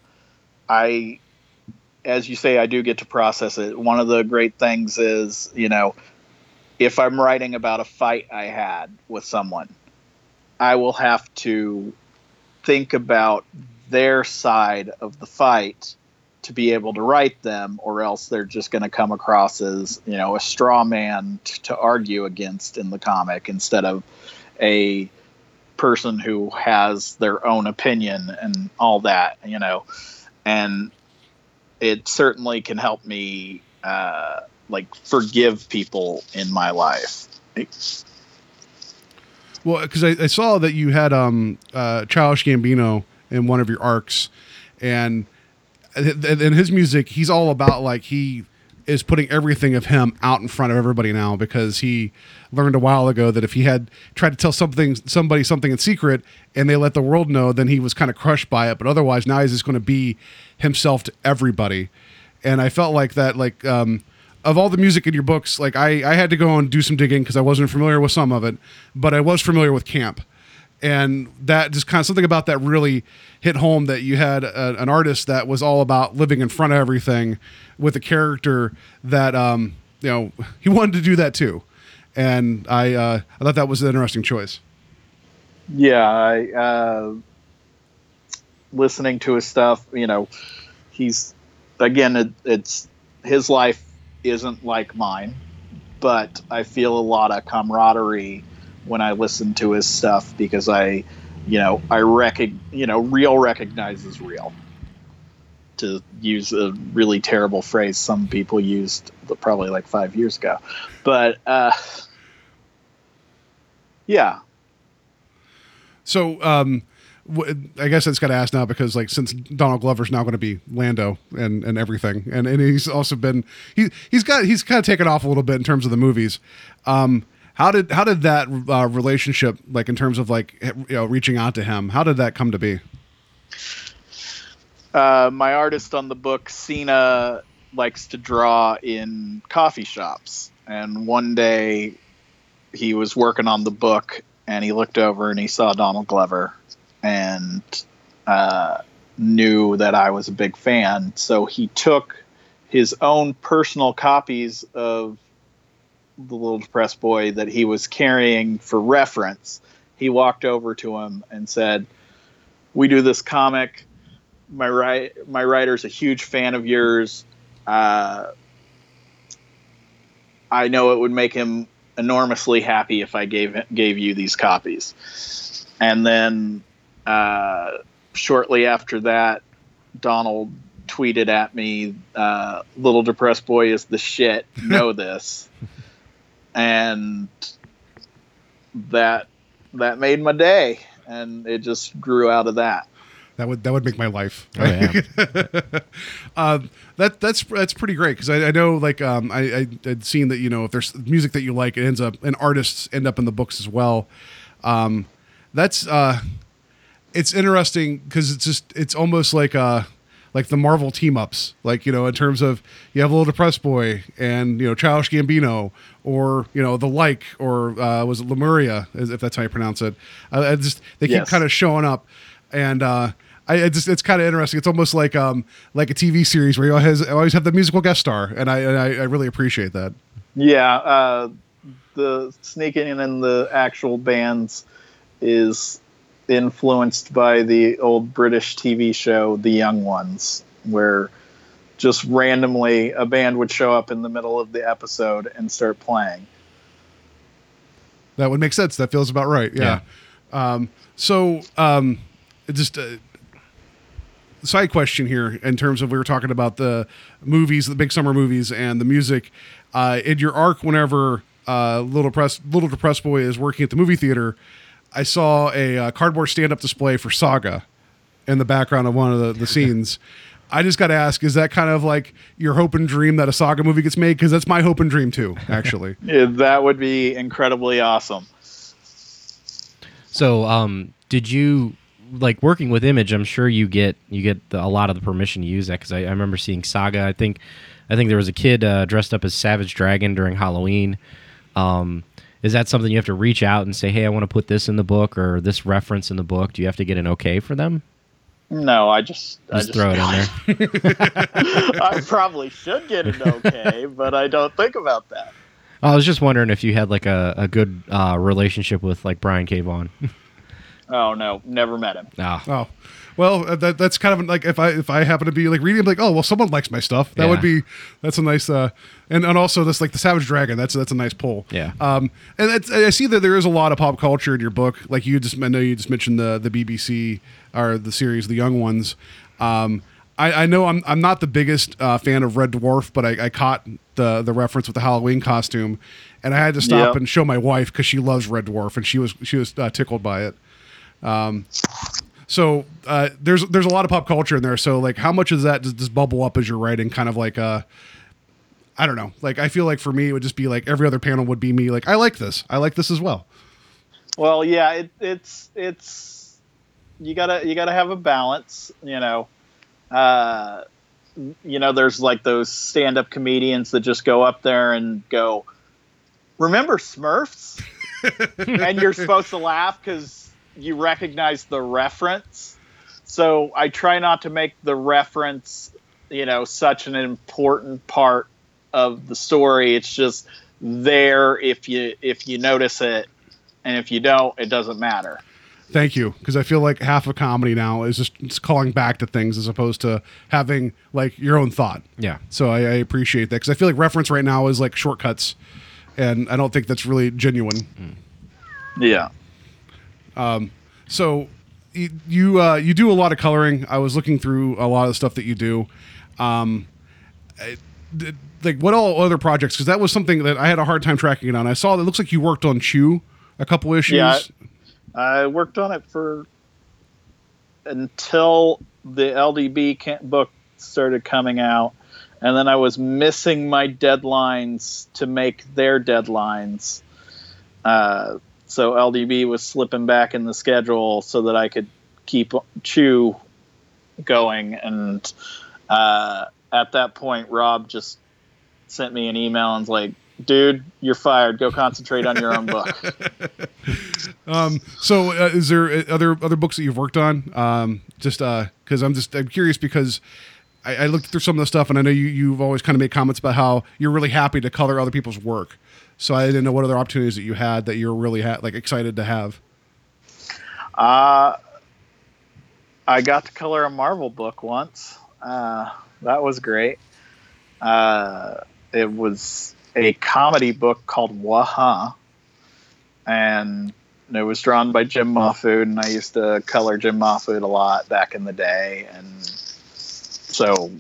I as you say I do get to process it one of the great things is you know if I'm writing about a fight I had with someone I will have to think about their side of the fight to be able to write them or else they're just going to come across as you know a straw man t- to argue against in the comic instead of a person who has their own opinion and all that you know? And it certainly can help me uh, like forgive people in my life Well, because I, I saw that you had um uh Childish Gambino in one of your arcs, and and his music, he's all about like he is putting everything of him out in front of everybody now because he learned a while ago that if he had tried to tell something somebody something in secret and they let the world know, then he was kind of crushed by it. But otherwise, now he's just going to be himself to everybody. And I felt like that, like um, of all the music in your books, like I I had to go and do some digging because I wasn't familiar with some of it, but I was familiar with Camp. And that just kind of something about that really hit home that you had a, an artist that was all about living in front of everything with a character that um you know he wanted to do that too. And i uh i thought that was an interesting choice. Yeah I, uh, listening to his stuff you know he's again it, it's his life isn't like mine but i feel a lot of camaraderie when i listen to his stuff because i you know i recog you know real recognizes real. To use a really terrible phrase some people used probably like five years ago. But uh yeah. So um I guess it's got to ask now because like since Donald Glover's now going to be Lando and and everything, and and he's also been he he's got he's kind of taken off a little bit in terms of the movies. Um, how did how did that uh, relationship like in terms of like you know reaching out to him? How did that come to be? uh, my artist on the book, Sina, likes to draw in coffee shops. And one day he was working on the book and he looked over and he saw Donald Glover and uh, knew that I was a big fan. So he took his own personal copies of the Little Depressed Boy that he was carrying for reference. He walked over to him and said, "We do this comic. My right, my writer's a huge fan of yours. Uh, I know it would make him enormously happy if I gave gave you these copies." And then uh, shortly after that, Donald tweeted at me, uh, "Little depressed boy is the shit. Know this," and that that made my day, and it just grew out of that. That would that would make my life. Oh, yeah. um, that that's that's pretty great because I, I know like um, I I had seen that you know if there's music that you like, it ends up and artists end up in the books as well. Um, that's uh, it's interesting because it's just it's almost like uh like the Marvel team ups, like you know in terms of you have a little depressed boy and you know Childish Gambino or you know the like or uh, was it Lemuria if that's how you pronounce it. Uh, I just they keep Yes. kind of showing up and. uh I, I just it's kind of interesting. It's almost like um like a TV series where you always always have the musical guest star, and I and I, I really appreciate that. Yeah, uh, the sneaking in the actual bands is influenced by the old British TV show The Young Ones, where just randomly a band would show up in the middle of the episode and start playing. That would make sense. That feels about right. Yeah. Um, so, um, just a side question here in terms of we were talking about the movies, the big summer movies, and the music. Uh, in your arc, whenever uh, little press little depressed boy is working at the movie theater, I saw a uh, cardboard stand up display for Saga in the background of one of the, the scenes. I just got to ask: Is that kind of like your hope and dream that a Saga movie gets made? Because that's my hope and dream too, actually. Yeah, that would be incredibly awesome. So, um, did you like working with Image? I'm sure you get you get the, a lot of the permission to use that because I, I remember seeing Saga. I think I think there was a kid uh, dressed up as Savage Dragon during Halloween. Um, is that something you have to reach out and say, "Hey, I want to put this in the book or this reference in the book"? Do you have to get an okay for them? No, I just I Just throw it in there. I probably should get an okay, but I don't think about that. I was just wondering if you had like a, a good uh, relationship with like Brian K. Vaughan. Oh no, never met him. ah, Oh, well, uh, that, that's kind of like if I if I happen to be like reading, I'm like, oh, well, someone likes my stuff. That would be that's a nice uh, and and also this like the Savage Dragon. That's that's a nice pull. Yeah. Um, and that's, I see that there is a lot of pop culture in your book. Like you just I know you just mentioned the the BBC or the series, the Young Ones. Um, I, I know I'm I'm not the biggest uh, fan of Red Dwarf, but I, I caught the the reference with the Halloween costume, and I had to stop Yep. and show my wife because she loves Red Dwarf and she was she was uh, tickled by it. So uh, there's there's a lot of pop culture in there. So like, how much of that does, does bubble up as you're writing? Kind of like uh, I don't know. Like I feel like for me, it would just be like every other panel would be me. Like I like this. I like this as well. Well, yeah, it, it's it's you gotta you gotta have a balance, you know. Uh, you know, there's like those stand-up comedians that just go up there and go, "Remember Smurfs?" and you're supposed to laugh because you recognize the reference. So I try not to make the reference, you know, such an important part of the story. It's just there if you if you notice it and if you don't, it doesn't matter. Thank you, because I feel like half of comedy now is just it's calling back to things as opposed to having like your own thought. yeah. So I, I appreciate that because I feel like reference right now is like shortcuts, and I don't think that's really genuine. Yeah. So you you, uh, you do a lot of coloring. I was looking through a lot of the stuff that you do. Um, I- like what all other projects? Because that was something that I had a hard time tracking it on. I saw that it looks like you worked on Chew a couple issues. Yeah. I worked on it for until the LDB book started coming out, and then I was missing my deadlines to make their deadlines. Uh, so LDB was slipping back in the schedule so that I could keep Chew going, and uh, at that point, Rob just sent me an email and was like, "Dude, you're fired. Go concentrate on your own book." Um, so uh, is there uh, other other books that you've worked on? Um, just because I'm just I'm curious because I, I looked through some of the stuff, and I know you you've always kind of made comments about how you're really happy to color other people's work. So I didn't know what other opportunities that you had that you're really ha- like excited to have. Uh, I got to color a Marvel book once. Uh, that was great. Uh, it was a comedy book called Wha...Huh?, and it was drawn by Jim Mahfood, and I used to color Jim Mahfood a lot back in the day, and so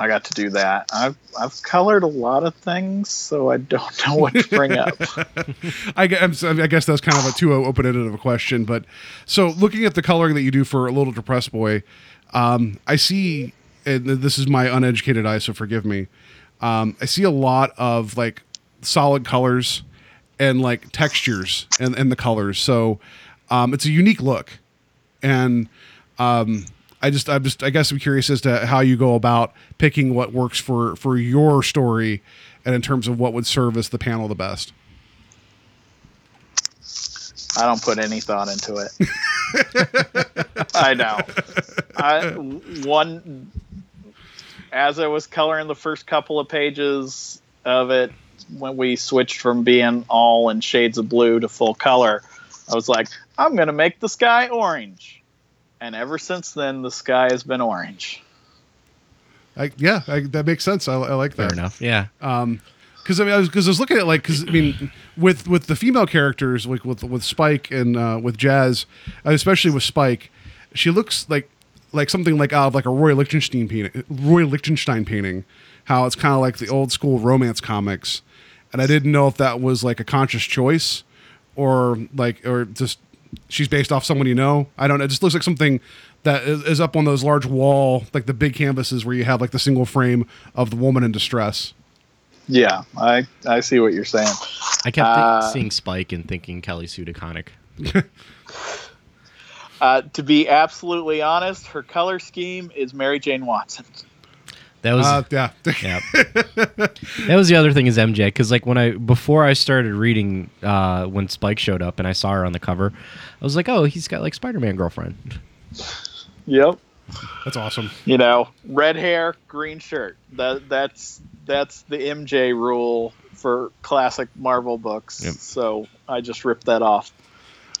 I got to do that. I've I've colored a lot of things, so I don't know what to bring up. I, gu- I'm s- I guess that's kind of a too open ended of a question, but so looking at the coloring that you do for a little depressed boy, um, I see, and this is my uneducated eye, so forgive me. Um, I see a lot of like solid colors and like textures and, and the colors, so um, it's a unique look, and um, I just I'm just I guess I'm curious as to how you go about picking what works for for your story, and in terms of what would serve as the panel the best. I don't put any thought into it. I know. I one as I was coloring the first couple of pages of it when we switched from being all in shades of blue to full color, I was like, I'm going to make the sky orange. And ever since then the sky has been orange. I, yeah, I, that makes sense. I, I like that. Fair enough. Yeah. Because I mean, I was because I was looking at like because I mean, with with the female characters, like with with Spike and uh, with Jazz, especially with Spike, she looks like like something like out of like a Roy Lichtenstein painting. Roy Lichtenstein painting. How it's kind of like the old school romance comics, and I didn't know if that was like a conscious choice, or like or just she's based off someone you know. I don't know. It just looks like something that is, is up on those large wall, like the big canvases where you have like the single frame of the woman in distress. Yeah, I I see what you're saying. I kept Uh, think- seeing Spike and thinking Kelly Sue DeConnick. Uh, to be absolutely honest, her color scheme is Mary Jane Watson. That was Uh, yeah. yeah. that was the other thing is MJ because like when I before I started reading uh, when Spike showed up and I saw her on the cover, I was like, oh, he's got like Spider Man girlfriend. Yep. That's awesome. you know, red hair, green shirt. That that's that's the MJ rule for classic Marvel books. Yep. So I just ripped that off.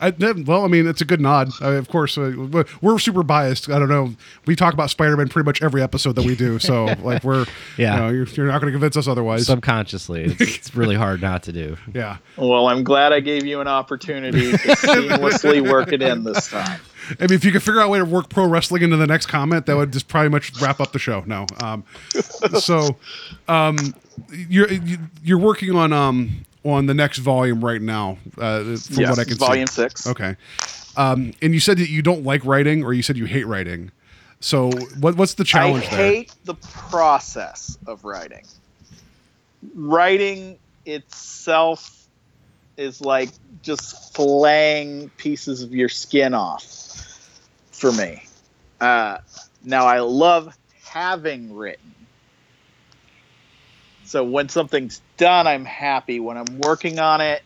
I, well, I mean, it's a good nod. Uh, of course, uh, we're- we're super biased. I don't know. We talk about Spider-Man pretty much every episode that we do. So, like, we're Yeah. you know, you're, you're not going to convince us otherwise. Subconsciously, it's, it's really hard not to do. yeah. Well, I'm glad I gave you an opportunity to seamlessly work it in this time. I mean, if you could figure out a way to work pro wrestling into the next comment, that would just probably much wrap up the show. No. Um, so, um, you're you- you're working on um on the next volume right now. Uh, from Yes, what I can see. volume see. six. Okay. Um, and you said that you don't like writing, or you said you hate writing. So, what what's the challenge I there? hate the process of writing. Writing itself is like just flaying pieces of your skin off for me. Uh, now, I love having written. So when something's done, I'm happy. When I'm working on it,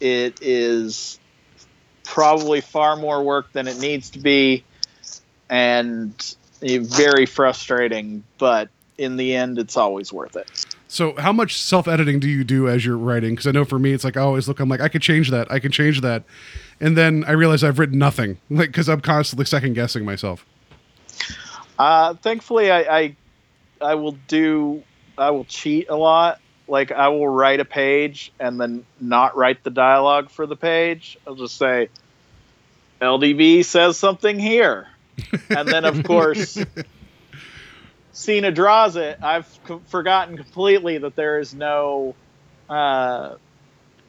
it is probably far more work than it needs to be and very frustrating but in the end it's always worth it So, how much self editing do you do as you're writing? Because I know for me, it's like I always look. I'm like, I could change that. I can change that, and then I realize I've written nothing. Like because I'm constantly second guessing myself. uh, thankfully I, I i will do i will cheat a lot. Like i will write a page and then not write the dialogue for the page. I'll just say LDB says something here. And then of course Sina draws it, I've co- forgotten completely that there is no, uh,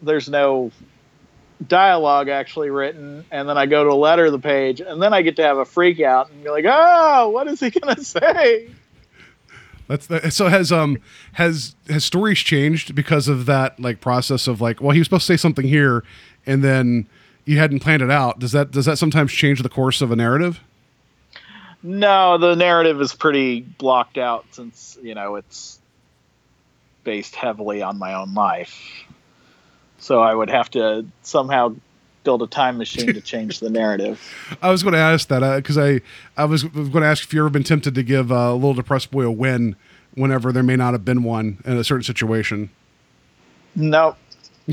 there's no dialogue actually written, and then I go to a letter of the page, and then I get to have a freak out and be like, oh, what is he gonna say? That's so has um has has stories changed because of that like process of like well he was supposed to say something here and then you hadn't planned it out. Does that does that sometimes change the course of a narrative? No, the narrative is pretty blocked out since you know it's based heavily on my own life. So I would have to somehow build a time machine to change the narrative. I was going to ask that because I I was, going to ask if you ever been tempted to give uh, a little depressed boy a win whenever there may not have been one in a certain situation. Nope.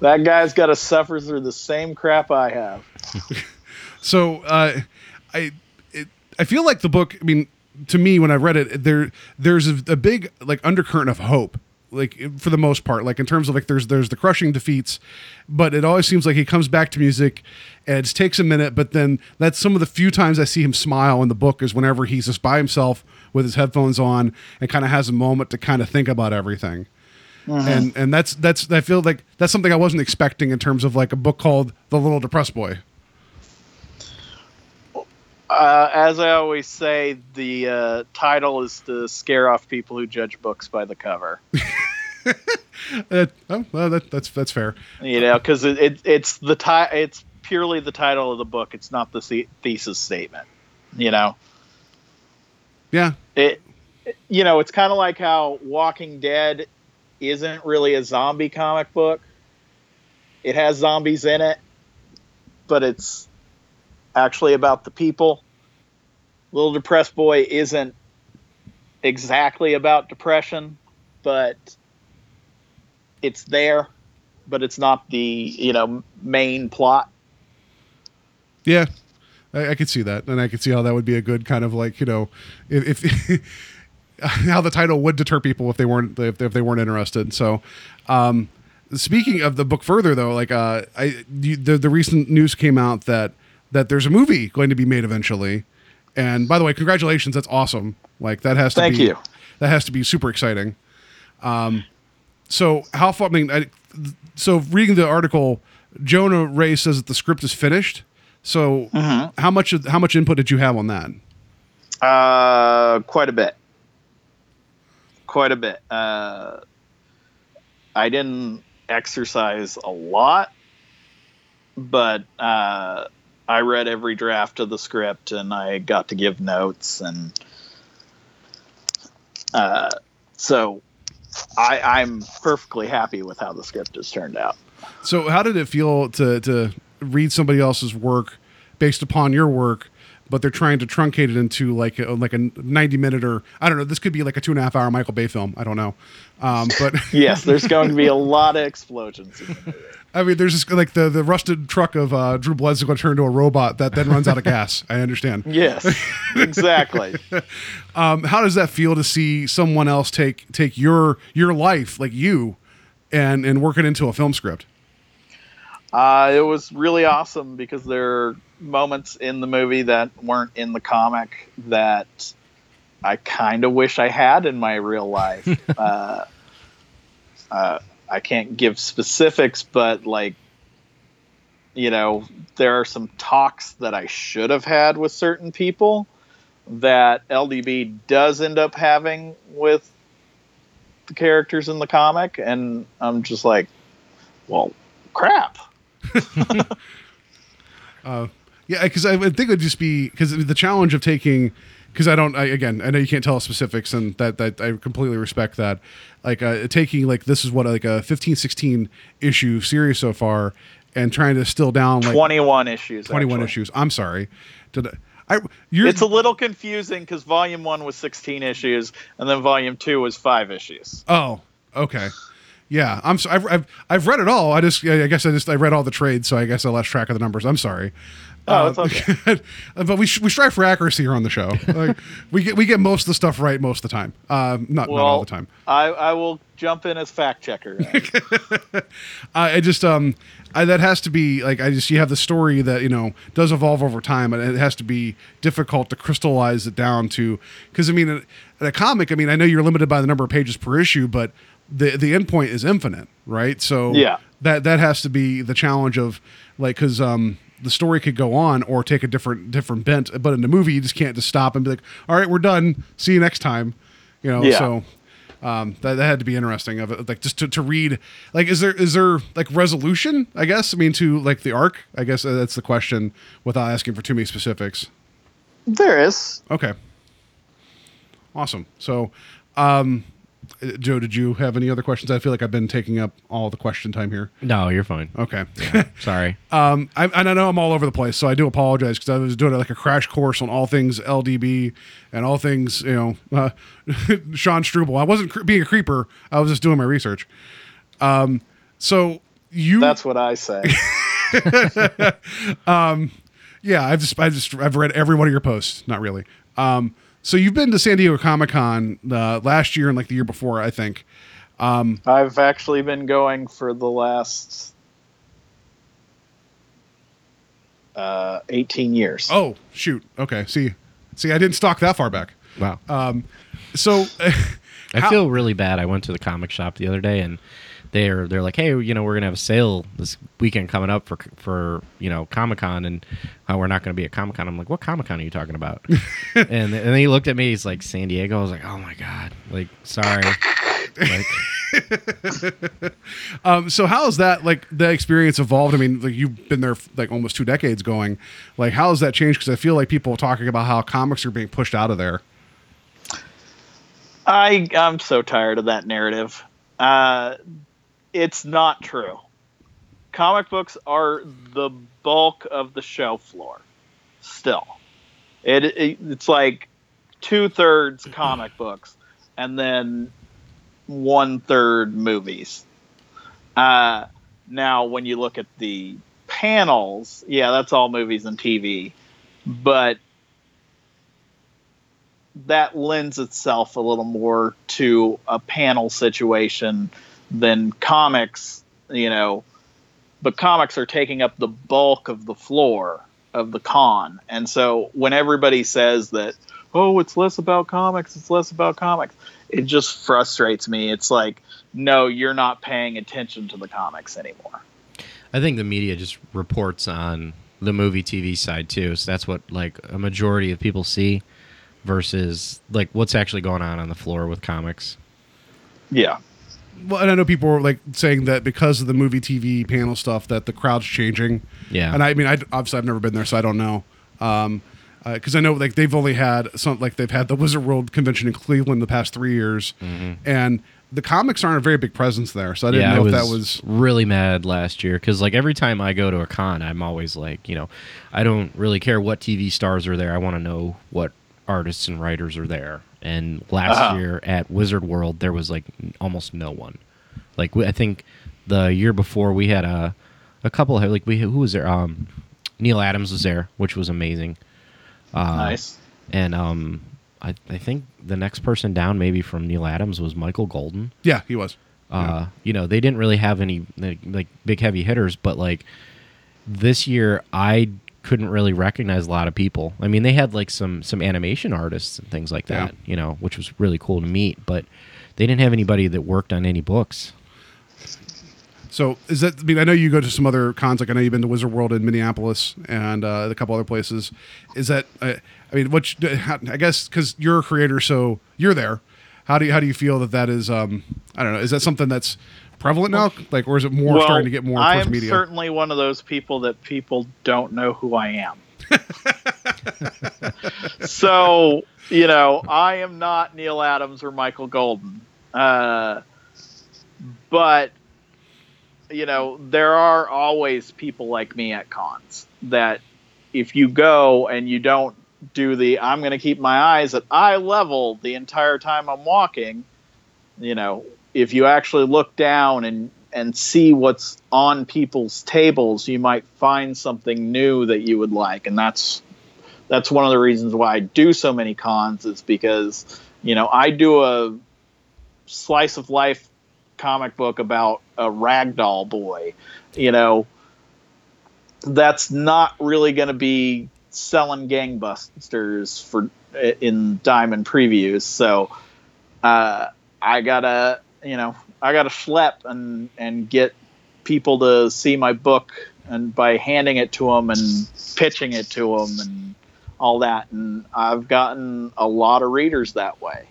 that guy's got to suffer through the same crap I have. So uh, I it, I feel like the book. I mean, to me, when I read it, there there's a, a big like undercurrent of hope. Like for the most part, like in terms of like there's there's the crushing defeats, but it always seems like he comes back to music, and it takes a minute. But then that's some of the few times I see him smile in the book is whenever he's just by himself with his headphones on and kind of has a moment to kind of think about everything. Mhm. And and that's that's I feel like that's something I wasn't expecting in terms of like a book called The Little Depressed Boy. Uh, as I always say, the uh, title is to scare off people who judge books by the cover. Uh, oh, well, that, that's that's fair. You know, because it, it, it's the ti- it's purely the title of the book. It's not the the- thesis statement. You know, Yeah, it. You know, it's kind of like how Walking Dead isn't really a zombie comic book. It has zombies in it, but it's actually about the people. Little Depressed Boy isn't exactly about depression, but it's there, but it's not the, you know, main plot. Yeah, I, I could see that, and I could see how that would be a good kind of like you know, if, if how the title would deter people if they weren't if, if they weren't interested. So, um, speaking of the book further though, like uh, I you, the the recent news came out that that there's a movie going to be made eventually, and by the way, congratulations, that's awesome. Like that has to Thank be you. that has to be super exciting. Um, so how far? I mean, I, so reading the article, Jonah Ray says that the script is finished. So how much how much input did you have on that? Uh, quite a bit. Quite a bit. Uh, I didn't exercise a lot, but uh, I read every draft of the script and I got to give notes and uh, so I, I'm perfectly happy with how the script has turned out. So how did it feel to to read somebody else's work based upon your work, but they're trying to truncate it into like a, like a ninety minute or I don't know. This could be like a two and a half hour Michael Bay film. I don't know, um, but Yes, there's going to be a lot of explosions. In the movie. I mean, there's just like the the rusted truck of uh, Drew Blood's going to turn into a robot that then runs out of gas. I understand. Yes, exactly. um, how does that feel to see someone else take take your your life like you and and work it into a film script? Uh, it was really awesome because there are moments in the movie that weren't in the comic that I kind of wish I had in my real life. uh, uh, I can't give specifics, but like, you know, there are some talks that I should have had with certain people that LDB does end up having with the characters in the comic, and I'm just like, well, crap. Uh, yeah, because I think it would just be because the challenge of taking because I don't I, again I know you can't tell specifics and that that I completely respect that like uh, taking like this is what like a 15 16 issue series so far and trying to still down like 21 issues. 21 actually. issues I'm sorry did I, I you're It's a little confusing because volume one was 16 issues and then volume two was five issues. oh okay yeah I'm so, I've, I've I've read it all I just I guess I just I read all the trades so I guess I lost track of the numbers I'm sorry Oh, it's Uh, okay. but we, sh- we strive for accuracy here on the show. Like, we get we get most of the stuff right most of the time. Um, not not all the time. I, I will jump in as fact checker. I, I just um I, that has to be like I just you have the story that you know does evolve over time, and it has to be difficult to crystallize it down to because I mean in, in a comic, I mean I know you're limited by the number of pages per issue, but the the end point is infinite, right? So Yeah. that that has to be the challenge of like because um the story could go on or take a different different bent, but in the movie you just can't just stop and be like, all right, we're done. See you next time. You know, Yeah. so um, that, that had to be interesting of it, like just to, to read. Like, is there is there like resolution? I guess I mean to like the arc. I guess uh, that's the question without asking for too many specifics. there is. Okay, awesome. So, um, Joe, did you have any other questions? I feel like I've been taking up all the question time here. No, you're fine. Okay. Sorry. Um, I, and I know I'm all over the place, so I do apologize because I was doing like a crash course on all things LDB and all things, you know, uh, Sean Struble. I wasn't cre- being a creeper. I was just doing my research. Um, so you, That's what I say. um, yeah, I've just, I just, I've read every one of your posts. Not really. Um, so you've been to San Diego Comic Con uh, last year and like the year before, I think. I've actually been going for the last uh, 18 years. Oh shoot. Okay. See, see, I didn't stalk that far back. Wow. So I how- feel really bad. I went to the comic shop the other day and they're they're like, hey, you know, we're gonna have a sale this weekend coming up for for you know Comic Con and how we're not gonna be at Comic Con. I'm like, what Comic Con are you talking about? and and then he looked at me. He's like, San Diego. I was like, oh my god, like sorry. like, Um, so how has that like the experience evolved? I mean, like you've been there f- like almost two decades going. Like, how has that changed? Because I feel like people are talking about how comics are being pushed out of there. I I'm so tired of that narrative. Uh, it's not true. Comic books are the bulk of the show floor. Still, it, it it's like two thirds comic books, and then one third movies. Uh, now, when you look at the panels, yeah, that's all movies and TV, but that lends itself a little more to a panel situation than comics, you know. But comics are taking up the bulk of the floor of the con. And so when everybody says that, oh, it's less about comics, it's less about comics, it just frustrates me. It's like, no, you're not paying attention to the comics anymore. I think the media just reports on the movie TV side too. So that's what like a majority of people see versus like what's actually going on on the floor with comics. Yeah. Well, and I know people were like saying that because of the movie, TV, panel stuff, that the crowd's changing. Yeah. And I mean, I obviously I've never been there, so I don't know. Um, because I know like they've only had some like they've had the Wizard World convention in Cleveland the past three years, and the comics aren't a very big presence there. So I didn't yeah, know I if was that was really mad last year because like every time I go to a con, I'm always like, you know, I don't really care what TV stars are there. I want to know what artists and writers are there. And last Uh-huh. year at Wizard World, there was like almost no one. Like I think the year before we had a a couple of like we who was there? Um, Neal Adams was there, which was amazing. Uh, nice. And um, I I think the next person down maybe from Neal Adams was Michael Golden. yeah he was. Uh, you know, they didn't really have any like, like big heavy hitters, but like this year, I couldn't really recognize a lot of people. I mean, they had like some some animation artists and things like that, you know, which was really cool to meet, but they didn't have anybody that worked on any books. So is that? I mean, I know you go to some other cons. Like I know you've been to Wizard World in Minneapolis and uh, a couple other places. Is that? Uh, I mean, what? you- how- I guess because you're a creator, so you're there. How do you how do you feel that that is? Um, I don't know. Is that something that's prevalent now? Like, or is it more starting to get more I am media? certainly one of those people that people don't know who I am. so you know, I am not Neal Adams or Michael Golden, uh, but you know, there are always people like me at cons that if you go and you don't do the I'm going to keep my eyes at eye level the entire time I'm walking, you know, if you actually look down and and see what's on people's tables, you might find something new that you would like, and that's that's one of the reasons why I do so many cons is because you know I do a slice of life comic book about a ragdoll boy, you know, that's not really going to be selling gangbusters for in diamond previews. So uh, I gotta, you know, I gotta schlep and and get people to see my book and by handing it to them and pitching it to them and all that. And I've gotten a lot of readers that way.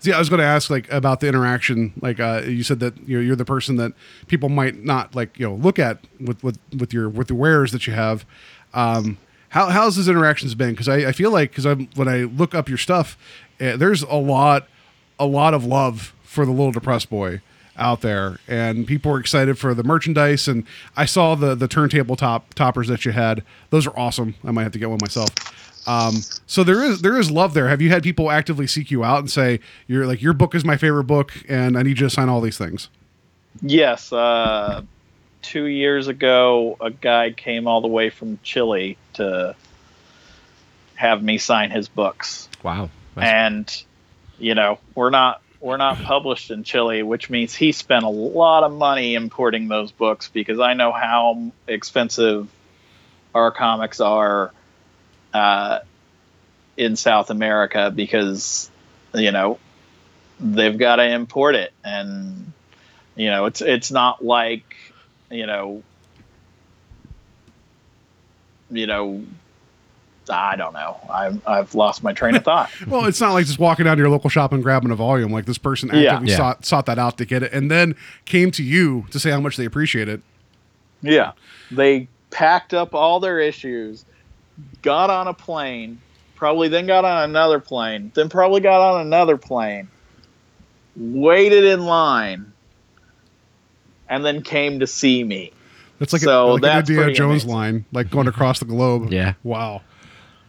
See, I was going to ask like about the interaction. Like uh, you said that you're, you're the person that people might not like you know look at with with with your with the wares that you have. Um, how how's those interactions been? Because I, I feel like because I'm when I look up your stuff, uh, there's a lot a lot of love for the little depressed boy out there, and people were excited for the merchandise. And I saw the the turntable top toppers that you had; those are awesome. I might have to get one myself. Um, so there is there is love there. Have you had people actively seek you out and say you're like your book is my favorite book, and I need you to sign all these things? Yes. Uh, two years ago, a guy came all the way from Chile to have me sign his books. Wow. and you know we're not we're not published in Chile, which means he spent a lot of money importing those books because I know how expensive our comics are uh, in South America because you know they've got to import it, and you know it's it's not like you know you know I don't know. I'm, I've lost my train of thought. well, it's not like just walking down to your local shop and grabbing a volume. Like this person actively Yeah. Yeah. sought sought that out to get it, and then came to you to say how much they appreciate it. Yeah. They packed up all their issues, got on a plane, probably then got on another plane, then probably got on another plane, waited in line, and then came to see me. That's like, So a, like an Indiana Jones amazing. line, like going across the globe. Yeah. Wow.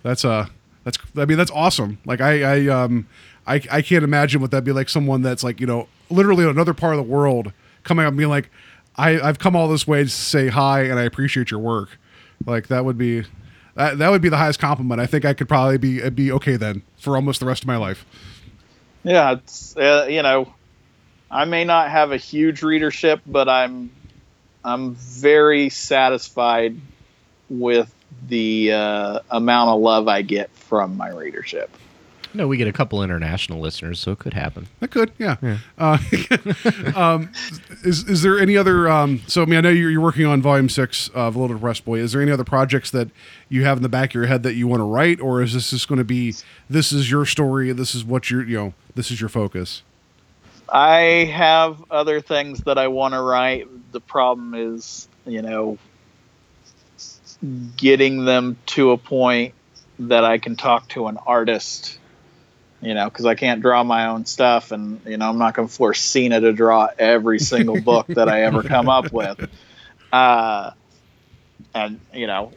That's uh that's I mean that's awesome. Like I I um I I can't imagine what that'd be like someone that's like, you know, literally another part of the world coming up and being like, I, I've come all this way to say hi and I appreciate your work. Like that would be that, that would be the highest compliment. I think I could probably be be okay then for almost the rest of my life. Yeah, it's uh, you know, I may not have a huge readership, but I'm I'm very satisfied with the uh, amount of love I get from my readership. No, we get a couple international listeners, so it could happen. It could, yeah. Uh, um, is is there any other? Um, so I mean, I know you're, you're working on volume six of Little Depressed Boy. Is there any other projects that you have in the back of your head that you want to write, or is this just going to be this is your story, this is what you're, you know, this is your focus? I have other things that I want to write. The problem is, you know, getting them to a point that I can talk to an artist, you know, because I can't draw my own stuff, and you know, I'm not going to force Sina to draw every single book that I ever come up with. Uh, and you know,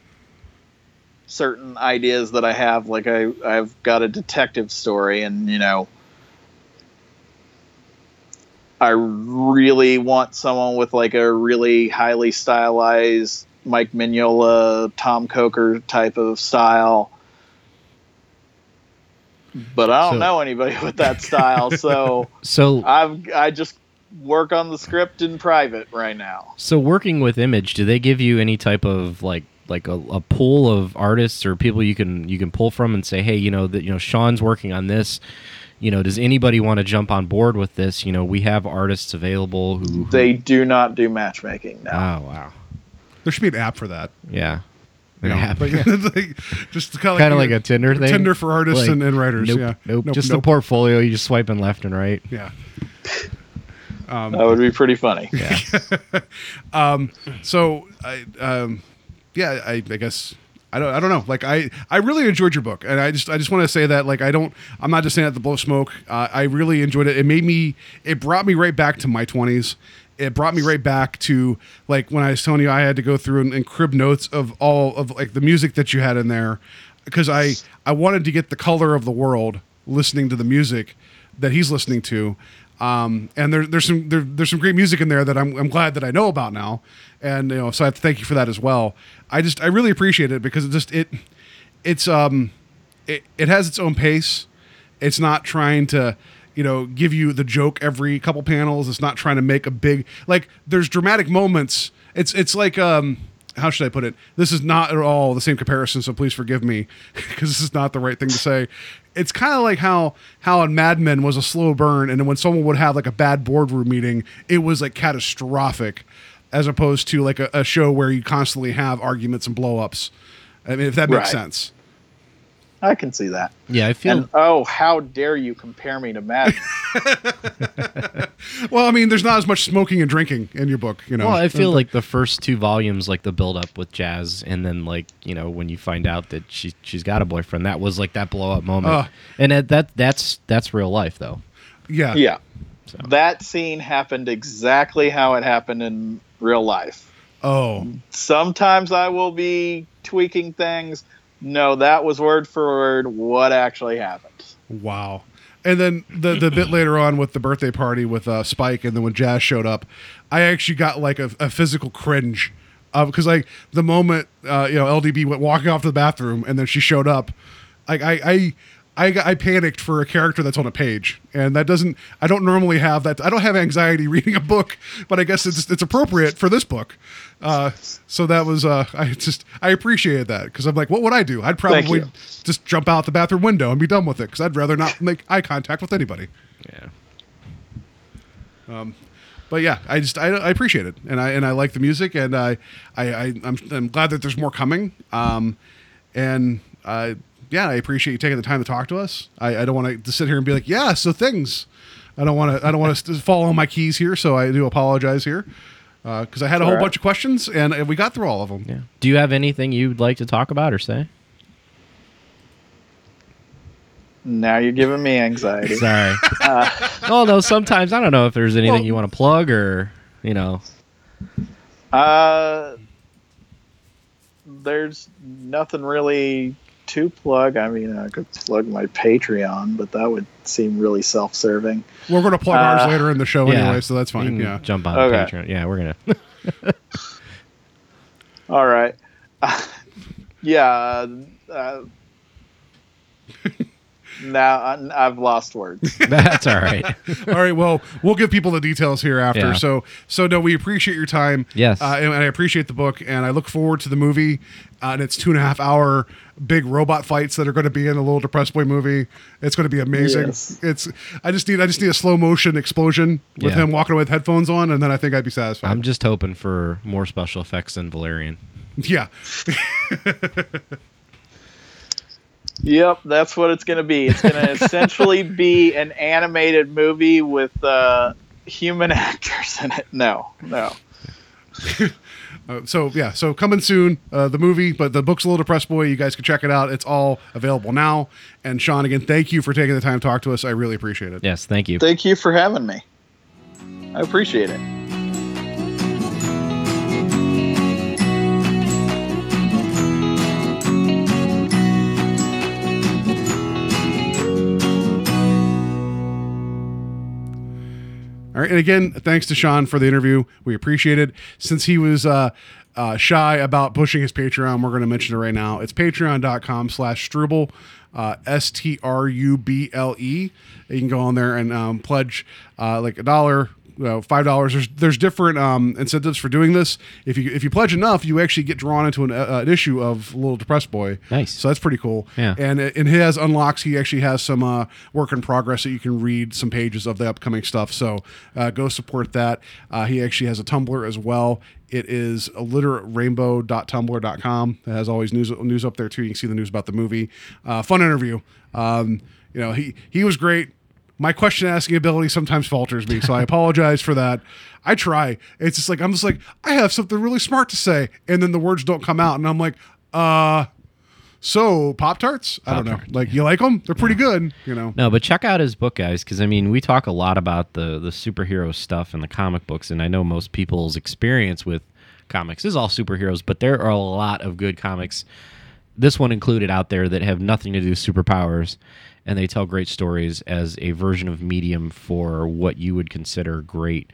certain ideas that I have, like I I've got a detective story, and you know. I really want someone with like a really highly stylized Mike Mignola, Tomm Coker type of style. But I don't So- know anybody with that style, so So, I've I just work on the script in private right now. so working with Image, do they give you any type of like like a, a pool of artists or people you can you can pull from and say, hey, you know that you know Sean's working on this. You know, does anybody want to jump on board with this? You know, we have artists available who. who They do not do matchmaking now. oh ah, wow, There should be an app for that. yeah. You know, Yeah. like, like, just kind of kind of like a Tinder thing. Tinder for artists Like, and, and writers. Nope, yeah, nope. Nope, Just nope. the portfolio. You just swiping left and right. Yeah. that would be pretty funny. Yeah. So I, um, yeah, I, I guess I don't, I don't know. Like I, I really enjoyed your book, and I just, I just want to say that, like, I don't, I'm not just saying that the blow smoke. Uh, I really enjoyed it. It made me, it brought me right back to my 20s. It brought me right back to like when I was telling you I had to go through and, and crib notes of all of like the music that you had in there because I, I wanted to get the color of the world listening to the music that he's listening to. Um, and there, there's some there, there's some great music in there that I'm, I'm glad that I know about now, and you know so I have to thank you for that as well. I just I really appreciate it because it just it it's um it, it has its own pace. It's not trying to you know give you the joke every couple panels. It's not trying to make a big like there's dramatic moments. It's it's like um how should I put it? This is not at all the same comparison, so please forgive me because this is not the right thing to say. It's kind of like how how in Mad Men was a slow burn, and when someone would have like a bad boardroom meeting, it was like catastrophic, as opposed to like a, a show where you constantly have arguments and blowups. I mean, if that makes Right. sense. I can see that. Yeah, I feel. And oh, how dare you compare me to Mad Men? Well, I mean, there's not as much smoking and drinking in your book, you know. Well, I feel uh, like the first two volumes, like the build up with Jazz, and then like you know when you find out that she she's got a boyfriend, that was like that blow up moment, Ugh. and that, that that's that's real life though. Yeah. Yeah. That scene happened exactly how it happened in real life. Oh, Sometimes I will be tweaking things. No, that was word for word what actually happened. wow. And then the the bit later on with the birthday party with uh, Spike, and then when Jazz showed up, I actually got like a, a physical cringe, because like the moment uh, you know LDB went walking off to the bathroom, and then she showed up, like I I. I, I panicked for a character that's on a page, and that doesn't. I don't normally have that. I don't have anxiety reading a book, but I guess it's it's appropriate for this book. Uh, so that was. Uh, I just I appreciated that because I'm like, what would I do? I'd probably just jump out the bathroom window and be done with it because I'd rather not make eye contact with anybody. Yeah. Um, But yeah, I just I, I appreciate it, and I and I like the music, and I I, I I'm, I'm glad that there's more coming. Um, and uh, yeah, I appreciate you taking the time to talk to us. I, I don't want to sit here and be like, yeah, so things. I don't want to I don't want to fall on my keys here, so I do apologize here because I had a whole All right. bunch of questions and uh, we got through all of them. Yeah. Do you have anything you'd like to talk about or say? Now you're giving me anxiety. Sorry. oh no. Sometimes I don't know if there's anything you want to plug or you know. Uh, there's nothing really to plug. I mean, I could plug my Patreon, but that would seem really self-serving. We're going to plug ours Uh, later in the show Yeah. anyway, so that's You fine. can Yeah. Jump on Okay. Patreon. Yeah, we're gonna. All right. yeah. Uh, now I- I've lost words. That's all right. All right. Well, we'll give people the details here after. Yeah. So, so no, we appreciate your time. Yes. uh, and, and I appreciate the book, and I look forward to the movie. Uh, and it's two and a half hour big robot fights that are going to be in a little depressed boy movie. It's going to be amazing. Yes. It's. I just need. I just need a slow motion explosion with Yeah. him walking away with headphones on, and then I think I'd be satisfied. I'm just hoping for more special effects than Valerian. yeah. Yep, that's what it's going to be. It's going to essentially be an animated movie with uh, human actors in it. No, no. Uh, so yeah. So coming soon, uh, the movie, but the book's a little depressed boy. You guys can check it out. It's all available now. And Sean, again, thank you for taking the time to talk to us. I really appreciate it. Yes, thank you. Thank you for having me. I appreciate it. All right, and again, thanks to Sean for the interview. We appreciate it. Since he was uh, uh, shy about pushing his Patreon, we're going to mention it right now. It's patreon.com slash Struble, uh, S-T-R-U-B-L-E. You can go on there and um, pledge uh, like a dollar, you know, five dollars. There's there's different um, incentives for doing this. If you if you pledge enough, you actually get drawn into an, uh, an issue of Little Depressed Boy. Nice. So that's pretty cool. Yeah. And in his unlocks, he actually has some uh, work in progress that you can read some pages of the upcoming stuff. So uh, go support that. Uh, he actually has a Tumblr as well. It is illiteratemerainbow.tumblr.com. It has always news news up there too. You can see the news about the movie. Uh, fun interview. Um, you know, he he was great. My question asking ability sometimes falters me, so I apologize for that. I try. It's just like I'm just like I have something really smart to say, and then the words don't come out, and I'm like, uh, so Pop Tarts? I don't know. Like you like them? They're pretty good. You know. No, but check out his book, guys, because I mean, we talk a lot about the the superhero stuff and the comic books, and I know most people's experience with comics is all superheroes, but there are a lot of good comics, this one included, out there that have nothing to do with superpowers, and they tell great stories as a version of medium for what you would consider great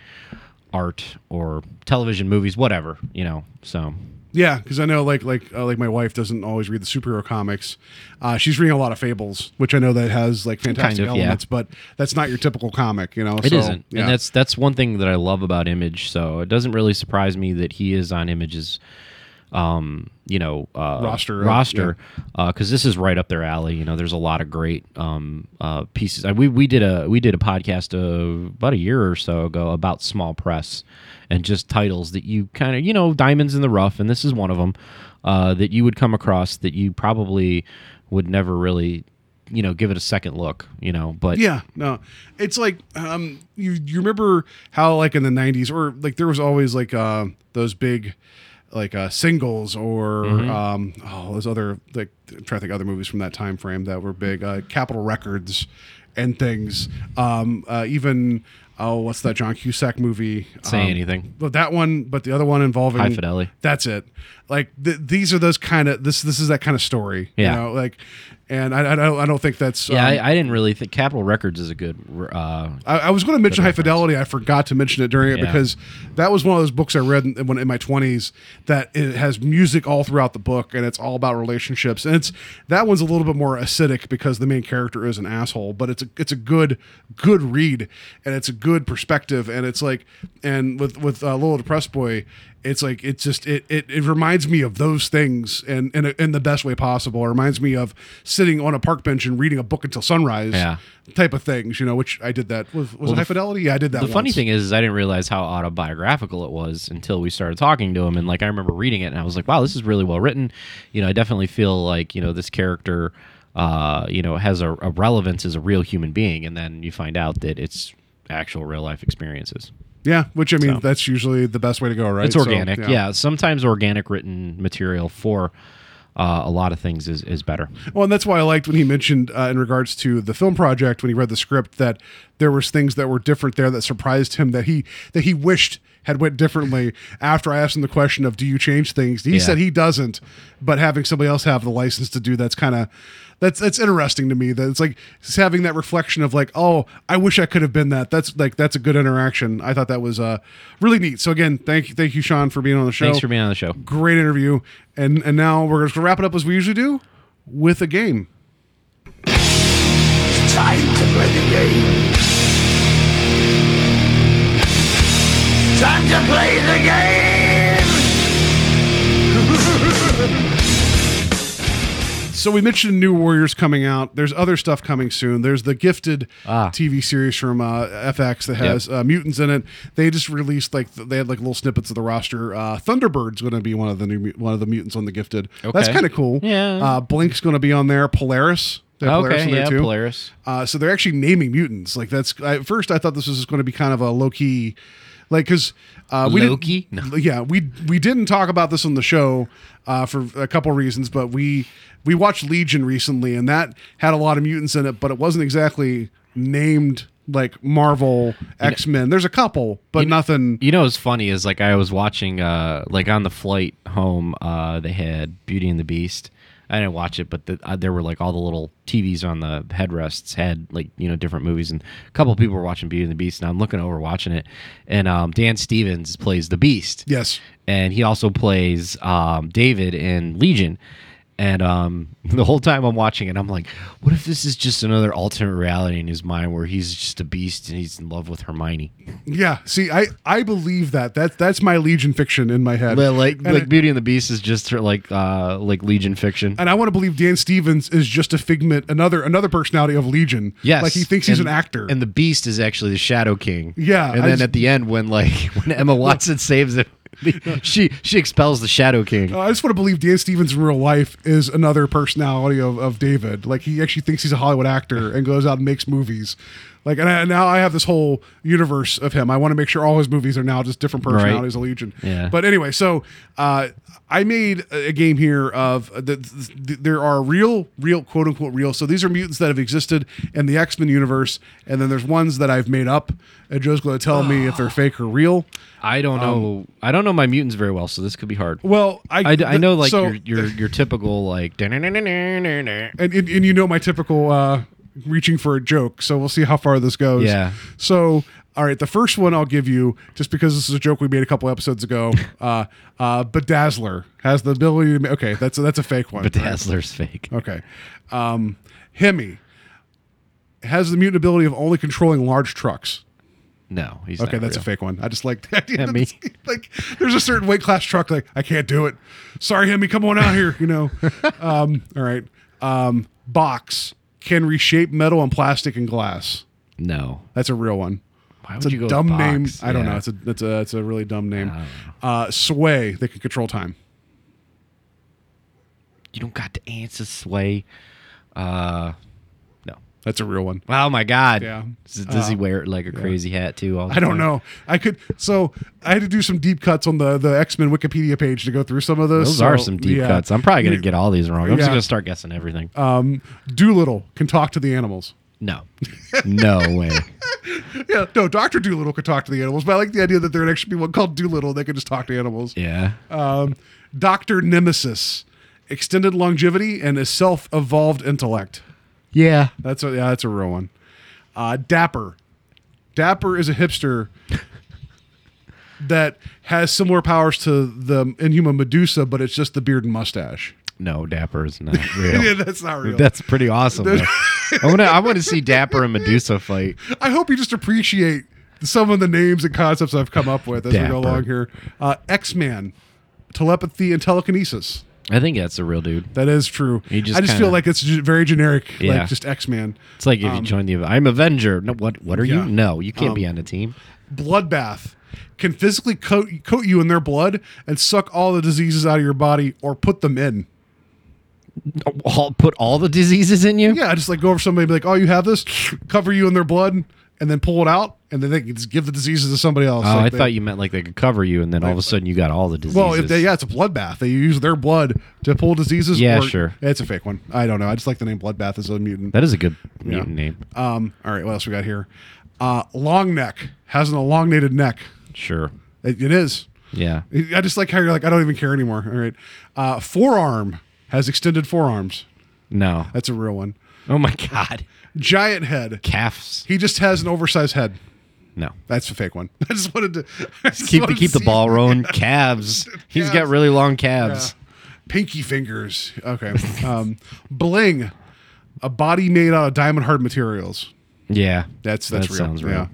art or television movies, whatever you know. So Yeah, because I know like like uh, like my wife doesn't always read the superhero comics. Uh, she's reading a lot of Fables, which I know that has like fantastic of, yeah. elements, but that's not your typical comic. You know, It so, not Yeah. and that's that's one thing that I love about Image. So it doesn't really surprise me that he is on Image's, um, you know, uh, Roster, uh, roster, because this is right up their alley. You know, there's a lot of great um, uh, pieces. Uh, we we did a we did a podcast uh, about a year or so ago about small press and just titles that you kind of you know diamonds in the rough, and this is one of them uh, that you would come across that you probably would never really you know give it a second look. You know, but Yeah, no, it's like um, you you remember how like in the '90s or like there was always like uh, those big like uh, singles or Mhm. um, oh, those other like I'm trying to think other movies from that time frame that were big. Uh, Capitol Records and things. Um, uh, even oh, what's that John Cusack movie? Say Um, anything. But that one, but the other one involving High Fidelity. That's it. Like th- these are those kind of this. This is that kind of story. Yeah. You know, like, and I, I don't I don't think that's Yeah, um, I, I didn't really think Capitol Records is a good. Uh, I, I was going to mention High Fidelity. I forgot to mention it during it Yeah. because that was one of those books I read in, when in my twenties that it has music all throughout the book and it's all about relationships. And it's that one's a little bit more acidic because the main character is an asshole, but it's a it's a good good read and it's a good perspective and it's like and with with uh, Little Depressed Boy. It's like it just it, it, it reminds me of those things and in, in the best way possible. It reminds me of sitting on a park bench and reading a book until sunrise Yeah. type of things, you know, which I did that. Was, was Well, High f- Fidelity? Yeah, I did that. the funny thing is, is I didn't realize how autobiographical it was until we started talking to him. And like I remember reading it, and I was like, "Wow, this is really well written." You know, I definitely feel like you know this character, uh, you know, has a, a relevance as a real human being, and then you find out that it's actual real life experiences. Yeah, which I mean, So. that's usually the best way to go, right? It's So, organic, yeah. Sometimes organic written material for uh, a lot of things is is better. Well, and that's why I liked when he mentioned uh, in regards to the film project when he read the script that there was things that were different there that surprised him that he that he wished had went differently after I asked him the question of do you change things? He Yeah. said he doesn't, but having somebody else have the license to do that's kind of that's that's interesting to me that it's like just having that reflection of like oh I wish I could have been that that's like that's a good interaction I thought that was uh really neat so again thank you thank you Sean for being on the show Thanks for being on the show. great interview and and now we're going to wrap it up as we usually do with a game Time to play the game. Time to play the game. So we mentioned New Warriors coming out. There's other stuff coming soon. There's the Gifted Ah. TV series from uh, FX that has uh, mutants in it. They just released like they had like little snippets of the roster. Uh, Thunderbird's going to be one of the new one of the mutants on the Gifted. That's kind of cool. Yeah. Uh, Blink's going to be on there. Polaris. They have Polaris Okay, in there yeah, too. Polaris. Uh, so they're actually naming mutants. Like that's at first I thought this was going to be kind of a low key, like because uh, we didn't- No. yeah, we we didn't talk about this on the show uh, for a couple reasons, but we we watched Legion recently, and that had a lot of mutants in it, but it wasn't exactly named like Marvel X Men. There's a couple, but nothing. You know what's funny is like I was watching uh like on the flight home uh they had Beauty and the Beast. I didn't watch it, but the, uh, there were like all the little TVs on the headrests had like you know different movies, and a couple of people were watching Beauty and the Beast, and I'm looking over watching it, and um, Dan Stevens plays the Beast, Yes. and he also plays um, David in Legion. And um, the whole time I'm watching it, I'm like, what if this is just another alternate reality in his mind where he's just a beast and he's in love with Hermione? Yeah. See, I I believe that. That's that's my Legion fiction in my head. Like And like it- Beauty and the Beast is just like uh like Legion fiction. and I want to believe Dan Stevens is just a figment, another another personality of Legion. Yes, like he thinks he's and- an actor. and the Beast is actually the Shadow King. Yeah, and I then just- at the end, when like when Emma Watson saves she she expels the Shadow King. Uh, I just want to believe Dan Stevens in real life is another personality of, of David. Like he actually thinks he's a Hollywood actor and goes out and makes movies. Like and I, now I have this whole universe of him. I want to make sure all his movies are now just different personalities of Legion. Yeah. But anyway, so uh, I made a game here of the, the, there are real, real quote unquote real. So these are mutants that have existed in the X Men universe, and then there's ones that I've made up. And Joe's going to tell me if they're fake or real. I don't know. I don't know my mutants very well, so this could be hard. Well, I I, I know like so- your your your typical like. and, and, and you know my typical uh, reaching for a joke. So we'll see how far this goes. Yeah. So all right, the first one I'll give you just because this is a joke we made a couple episodes ago. Uh, uh, Bedazzler has the ability to. ma- Okay, that's a, that's a fake one. But Dazzler's fake. Okay. Um, Hemi has the mutant ability of only controlling large trucks. No, he's Okay, that's a fake one. I just like the idea. Hemi. Like, there's a certain weight class truck. Like, I can't do it. Sorry, Hemi, come on out here. You know. um, all right. Um, box can reshape metal and plastic and glass. No. That's a real one. Why It's would a you go dumb name. Box? I don't know. It's a it's a it's a really dumb name. Uh, sway. They can control time. You don't got to answer sway. Uh. That's a real one. Oh my god. Yeah. Does, does he Uh, wear like a crazy hat too? I don't time? know. I could so I had to do some deep cuts on the the X Men Wikipedia page to go through some of those. Those so, are some deep yeah. cuts. I'm probably gonna get all these wrong. I'm just gonna start guessing everything. Um, Doolittle can talk to the animals. no, no way. Yeah, no, Doctor Dolittle can talk to the animals, but I like the idea that there would actually be one called Doolittle. that can just talk to animals. Yeah. Um, Doctor Nemesis, extended longevity and a self-evolved intellect. Yeah. That's a yeah, that's a real one. Uh, Dapper, Dapper is a hipster that has similar powers to the Inhuman Medusa, but it's just the beard and mustache. No, Dapper is not real. Yeah, that's not real. That's pretty awesome. though. I want to. I want to see Dapper and Medusa fight. I hope you just appreciate some of the names and concepts I've come up with as we Dapper. go along here. Uh, X Man, telepathy and telekinesis. I think that's a real dude. That is true. He just I just kinda- feel like it's ju- very generic, Yeah. like just X Man. It's like if Um, you join the. I'm Avenger. No, what? What are Yeah. you? No, you can't be Um, on the team. Bloodbath can physically coat coat you in their blood and suck all the diseases out of your body or put them in. All, put all the diseases in you. Yeah, I just like go over somebody and be like, "Oh, you have this," cover you in their blood, and then pull it out, and then they can just give the diseases to somebody else. Oh, Like I they- thought you meant like they could cover you, and then all of a sudden you got all the diseases. Well, if they yeah, it's a bloodbath. They use their blood to pull diseases. Yeah, or- sure. It's a fake one. I don't know. I just like the name bloodbath as a mutant. that is a good Yeah. mutant name. Um. All right. What else we got here? Uh, long neck has an elongated neck. Sure. It, it is. Yeah. I just like how you're like I don't even care anymore. All right. Uh, forearm has extended forearms. No. That's a real one. Oh my god. Giant head. Calves. He just has an oversized head. No. That's a fake one. I just wanted to just Keep the wanted keep to the ball rolling. Calves. He's got really long calves. Yeah. Pinky fingers. Okay. Um, bling, a body made out of diamond hard materials. Yeah. That's that's That real. sounds real. Yeah.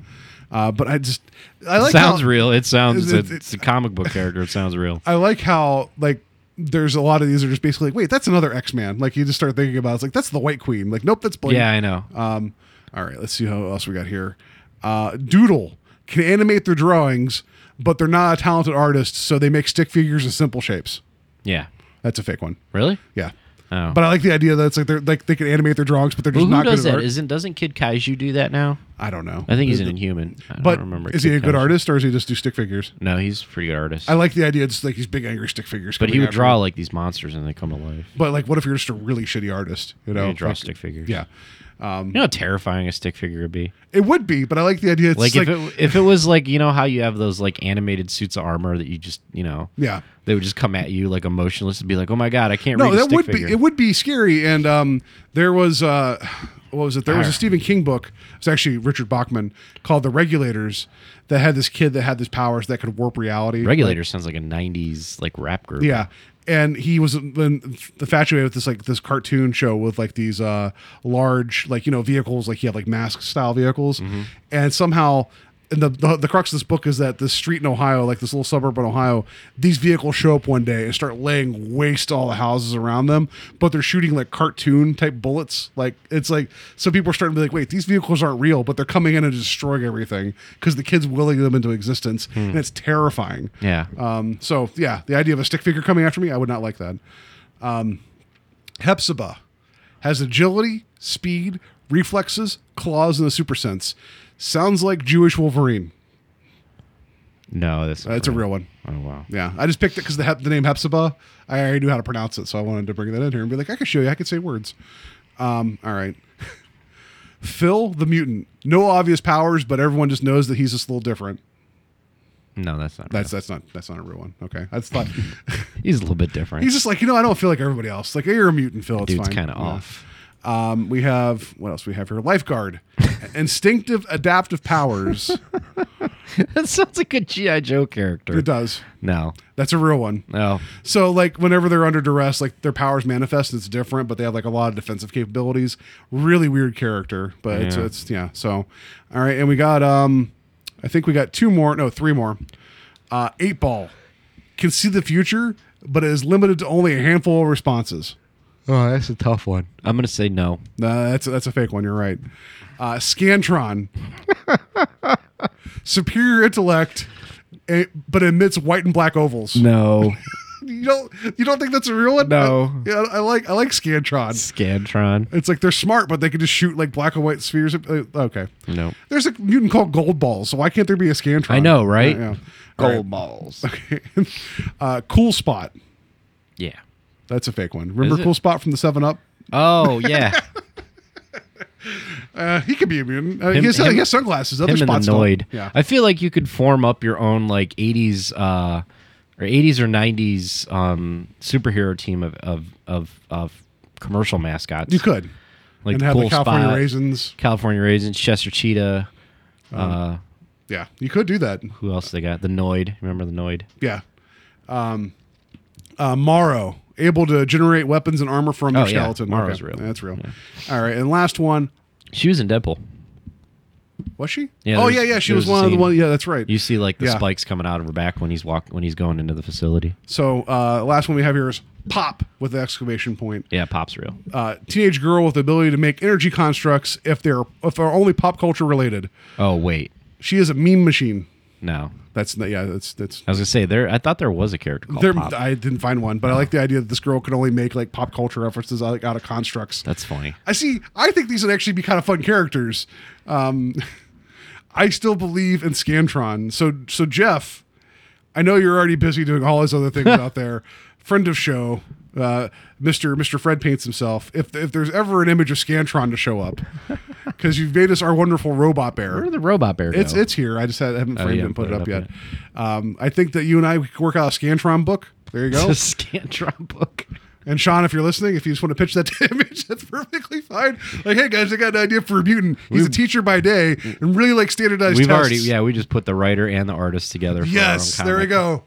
Uh, but I just I like sounds how, real. It sounds. It- a, it- it's a comic book character. It sounds real. I like how like there's a lot of these are just basically like, wait, that's another X Man. Like you just start thinking about it, it's like that's the White Queen. Like nope, that's Bling. Yeah, I know. Um, all right, let's see how else we got here. Uh, Doodle can animate their drawings, but they're not a talented artist, so they make stick figures and simple shapes. Yeah. That's a fake one. Really? Yeah. Oh. But I like the idea that it's like they're like they can animate their drawings, but they're just Well, who not does good at that? art. Isn't doesn't Kid Kaiju do that now? I don't know. I think he's an Inhuman. I But don't remember. is he a good Kaiju. artist or does he just do stick figures? No, he's a pretty good artist. I like the idea. It's like these big angry stick figures. but he would after draw like these monsters and they come to life. But like, what if you're just a really shitty artist? You know, You draw Like, stick figures. Yeah, um, You know how terrifying a stick figure would be. it would be. But I like the idea. It's like like, if it if it was like you know how you have those like animated suits of armor that you just you know yeah. they would just come at you like emotionless and be like oh my god I can't No, that would figure. be. It would be scary. And um, there was uh, what was it? There was a Stephen King book. It's actually Richard Bachman called The Regulators that had this kid that had these powers that could warp reality. Regulator sounds like a '90s like rap group. Yeah. And he was then infatuated with this like this cartoon show with like these uh large like you know vehicles like he had like mask style vehicles, Mm-hmm. and somehow. And the, the the crux of this book is that this street in Ohio, like this little suburb in Ohio, these vehicles show up one day and start laying waste to all the houses around them. But they're shooting like cartoon type bullets. Like it's like some people are starting to be like, wait, these vehicles aren't real, but they're coming in and destroying everything because the kid's willing them into existence, and it's terrifying. Hmm. Yeah. Um, so yeah, the idea of a stick figure coming after me, I would not like that. Um, Hepzibah has agility, speed, reflexes, claws, and a super sense. Sounds like Jewish Wolverine. No, that's That's a real one. Oh wow. Yeah, I just picked it because the hep- the name Hepzibah. I already knew how to pronounce it, so I wanted to bring that in here and be like, I can show you. I can say words. Um, all right. Phil the mutant. No obvious powers, but everyone just knows that he's just a little different. No, that's not. That's that's not that's not a real one. Okay, that's thought. He's a little bit different. He's just like you know I don't feel like everybody else. Like you're a mutant, Phil. It's Dude's kind of Yeah. off. Um, we have what else? We have here lifeguard, instinctive adaptive powers. that sounds like a GI Joe character. It does. No, That's a real one. no. So like whenever they're under duress, like their powers manifest. And it's different, but they have like a lot of defensive capabilities. Really weird character, but it's Yeah. it's yeah. So all right, and we got um, I think we got two more. No, three more. Uh, eight ball can see the future, but it is limited to only a handful of responses. Oh, that's a tough one. I'm gonna say no. Uh, that's that's a fake one. You're right. Uh, Scantron, superior intellect, eh, but emits white and black ovals. No, you don't you don't think that's a real one? No. I, yeah, I like I like Scantron. Scantron. It's like they're smart, but they can just shoot like black and white spheres. Uh, Okay. No. There's a mutant called Gold Balls, so why can't there be a Scantron? I know, right? Yeah. yeah. All Gold right. balls. Okay. uh, cool Spot. Yeah. That's a fake one. Remember Cool Spot from the Seven Up? Oh yeah. Uh, he could be mutant. Uh, Him- he, has, him- he has sunglasses. Other Him and spots the don't. Noid. Yeah. I feel like you could form up your own like '80s uh, or '80s or '90s um, superhero team of of of, of commercial mascots. You could. like and have cool the California Spot, Raisins. California Raisins, Chester Cheetah. Um, uh, Yeah, you could do that. who else they got? The Noid. Remember the Noid? Yeah. Um, uh, Morrow, able to generate weapons and armor from Oh, your yeah. skeleton. Marrow's real. That's real. All right, and last one. She was in Deadpool. Was she? Yeah, oh yeah, yeah. She there's was one of the one. Yeah, that's right. You see like the Yeah. spikes coming out of her back when he's walk when he's going into the facility. So uh, last one we have here is Pop with the exclamation point. Yeah, Pop's real. Uh, teenage girl with the ability to make energy constructs if they're if they're only pop culture related. Oh wait, She is a meme machine. No. That's not, yeah. That's that's. I was gonna say there. I thought there was a character called There, Pop. I didn't find one, but I like the idea that this girl could only make like pop culture references out, out of constructs. That's funny. I see. I think these would actually be kind of fun characters. Um, I still believe in Scantron. So, so Jeff, I know you're already busy doing all his other things out there. Friend of show, uh, Mister Mister Fred paints himself. If if there's ever an image of Scantron to show up, because you've made us our wonderful robot bear. Where the robot bear go? It's it's here. I just had, haven't Oh, framed it and put, haven't it up, yet. Um, I think that you and I could work out a Scantron book. There you go. It's a Scantron book. And Sean, if you're listening, if you just want to pitch that image, that's perfectly fine. Like, hey guys, I got an idea for a mutant. He's a teacher by day and really like standardized We've tests. already yeah. We just put the writer and the artist together. For Yes, there we go.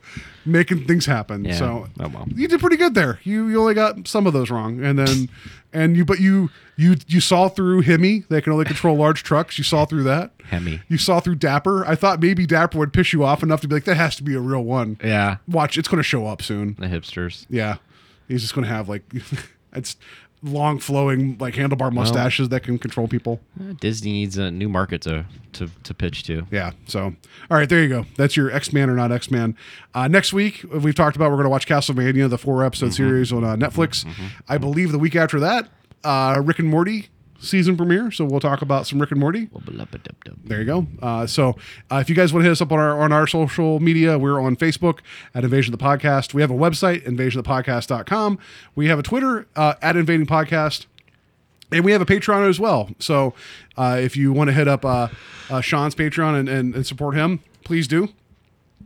Making things happen. Yeah. So Oh, well. you did pretty good there. You you only got some of those wrong, and then and you but you you you saw through Hemi. They can only control large trucks. You saw through that. Hemi. You saw through Dapper. I thought maybe Dapper would piss you off enough to be like, that has to be a real one. Yeah, Watch, it's going to show up soon. the hipsters. Yeah, he's just going to have like it's long flowing like handlebar mustaches that can control people. Uh, Disney needs a new market to to, to pitch to. Yeah. So, all right, there you go. That's your X Man or not X Man. Uh, next week we've talked about we're going to watch Castlevania, the four episode series on uh, Netflix. I believe the week after that, uh, Rick and Morty season premiere. So we'll talk about some Rick and Morty. There you go. Uh, so uh, if you guys want to hit us up on our on our social media, we're on Facebook at Invasion of the Podcast. We have a website, invasionofthepodcast.com. We have a Twitter uh, at Invading Podcast. And we have a Patreon as well. So uh, if you want to hit up uh, uh, Sean's Patreon and, and, and support him, please do.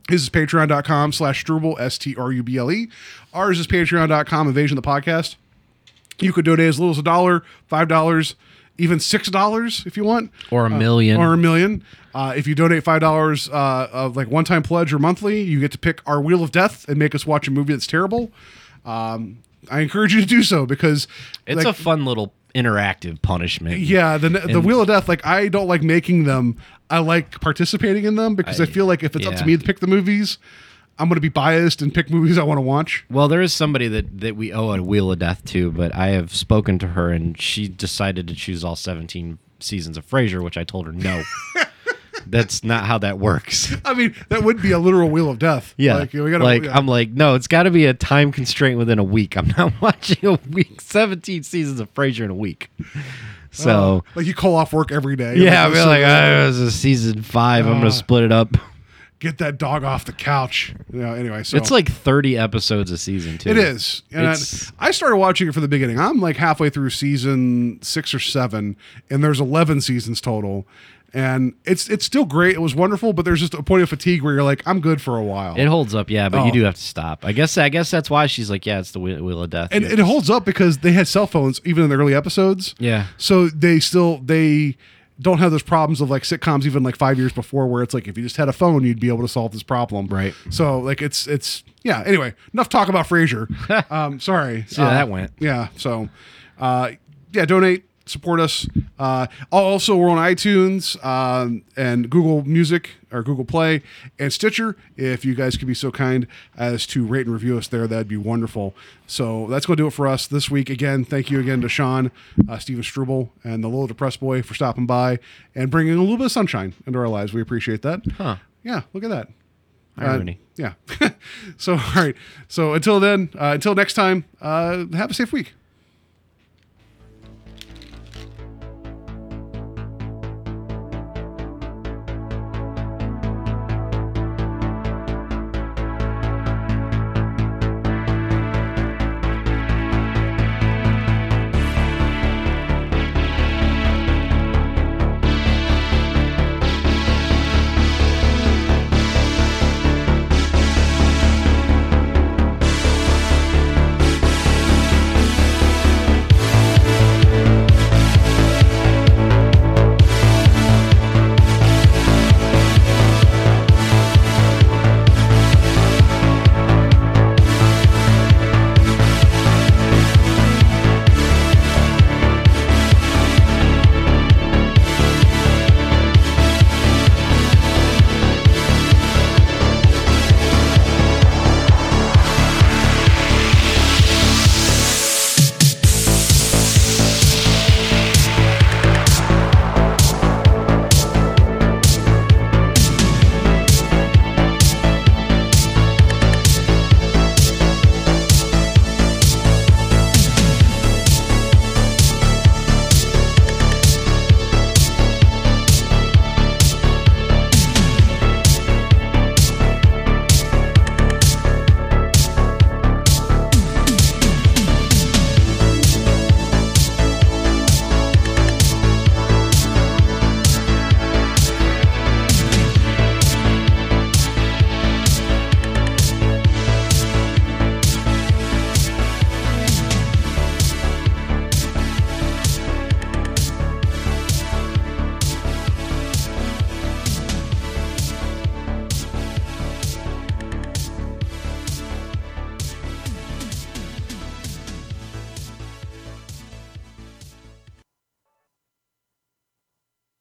His is patreon.com slash Struble, S T R U B L E. Ours is patreon.com, Invasion of the Podcast. You could donate as little as a dollar, five dollars, even six dollars if you want, Or a Uh, million. or a million. Uh, if you donate five dollars uh, of like one time pledge or monthly, you get to pick our Wheel of Death and make us watch a movie that's terrible. Um, I encourage you to do so because It's like, a fun little interactive punishment. yeah, the the And- Wheel of Death. Like I don't like making them. I like participating in them because I, I- feel like if it's up to me to pick the movies, I'm going to be biased and pick movies I want to watch. Well, there is somebody that, that we owe a Wheel of Death to, but I have spoken to her and she decided to choose all 17 seasons of Frasier, which I told her no. That's not how that works. I mean, that would be a literal Wheel of Death. Yeah. like, we gotta, like yeah. I'm like, no, it's got to be a time constraint within a week. I'm not watching a week, 17 seasons of Frasier in a week. So, like you call off work every day. yeah, Like, I feel so- like oh, this is season five. I'm Uh, going to split it up. Get that dog off the couch. Yeah. Anyway, so It's like 30 episodes a season, too. It is. And I, started watching it from the beginning. I'm like halfway through season six or seven, and there's 11 seasons total. And it's it's still great. It was wonderful, but there's just a point of fatigue where you're like, I'm good for a while. It holds up, yeah, but Oh. you do have to stop. I guess I guess that's why she's like, yeah, it's the Wheel, wheel of Death. and You it holds up because they had cell phones even in the early episodes. Yeah. So they still they don't have those problems of like sitcoms even like five years before where it's like if you just had a phone you'd be able to solve this problem. Right. So like it's it's yeah. Anyway, enough talk about Frasier. um, sorry. See how Uh, that went. Yeah. So uh, yeah, donate. Support us. Uh, also, we're on iTunes um, and Google Music or Google Play and Stitcher. If you guys could be so kind as to rate and review us there, that'd be wonderful. So that's going to do it for us this week. Again, thank you again to Sean, uh, Steven Struble, and the Little Depressed Boy for stopping by and bringing a little bit of sunshine into our lives. We appreciate that. Huh. Yeah, look at that. Uh, Irony. yeah. so all right. So until then, uh, until next time, uh, have a safe week.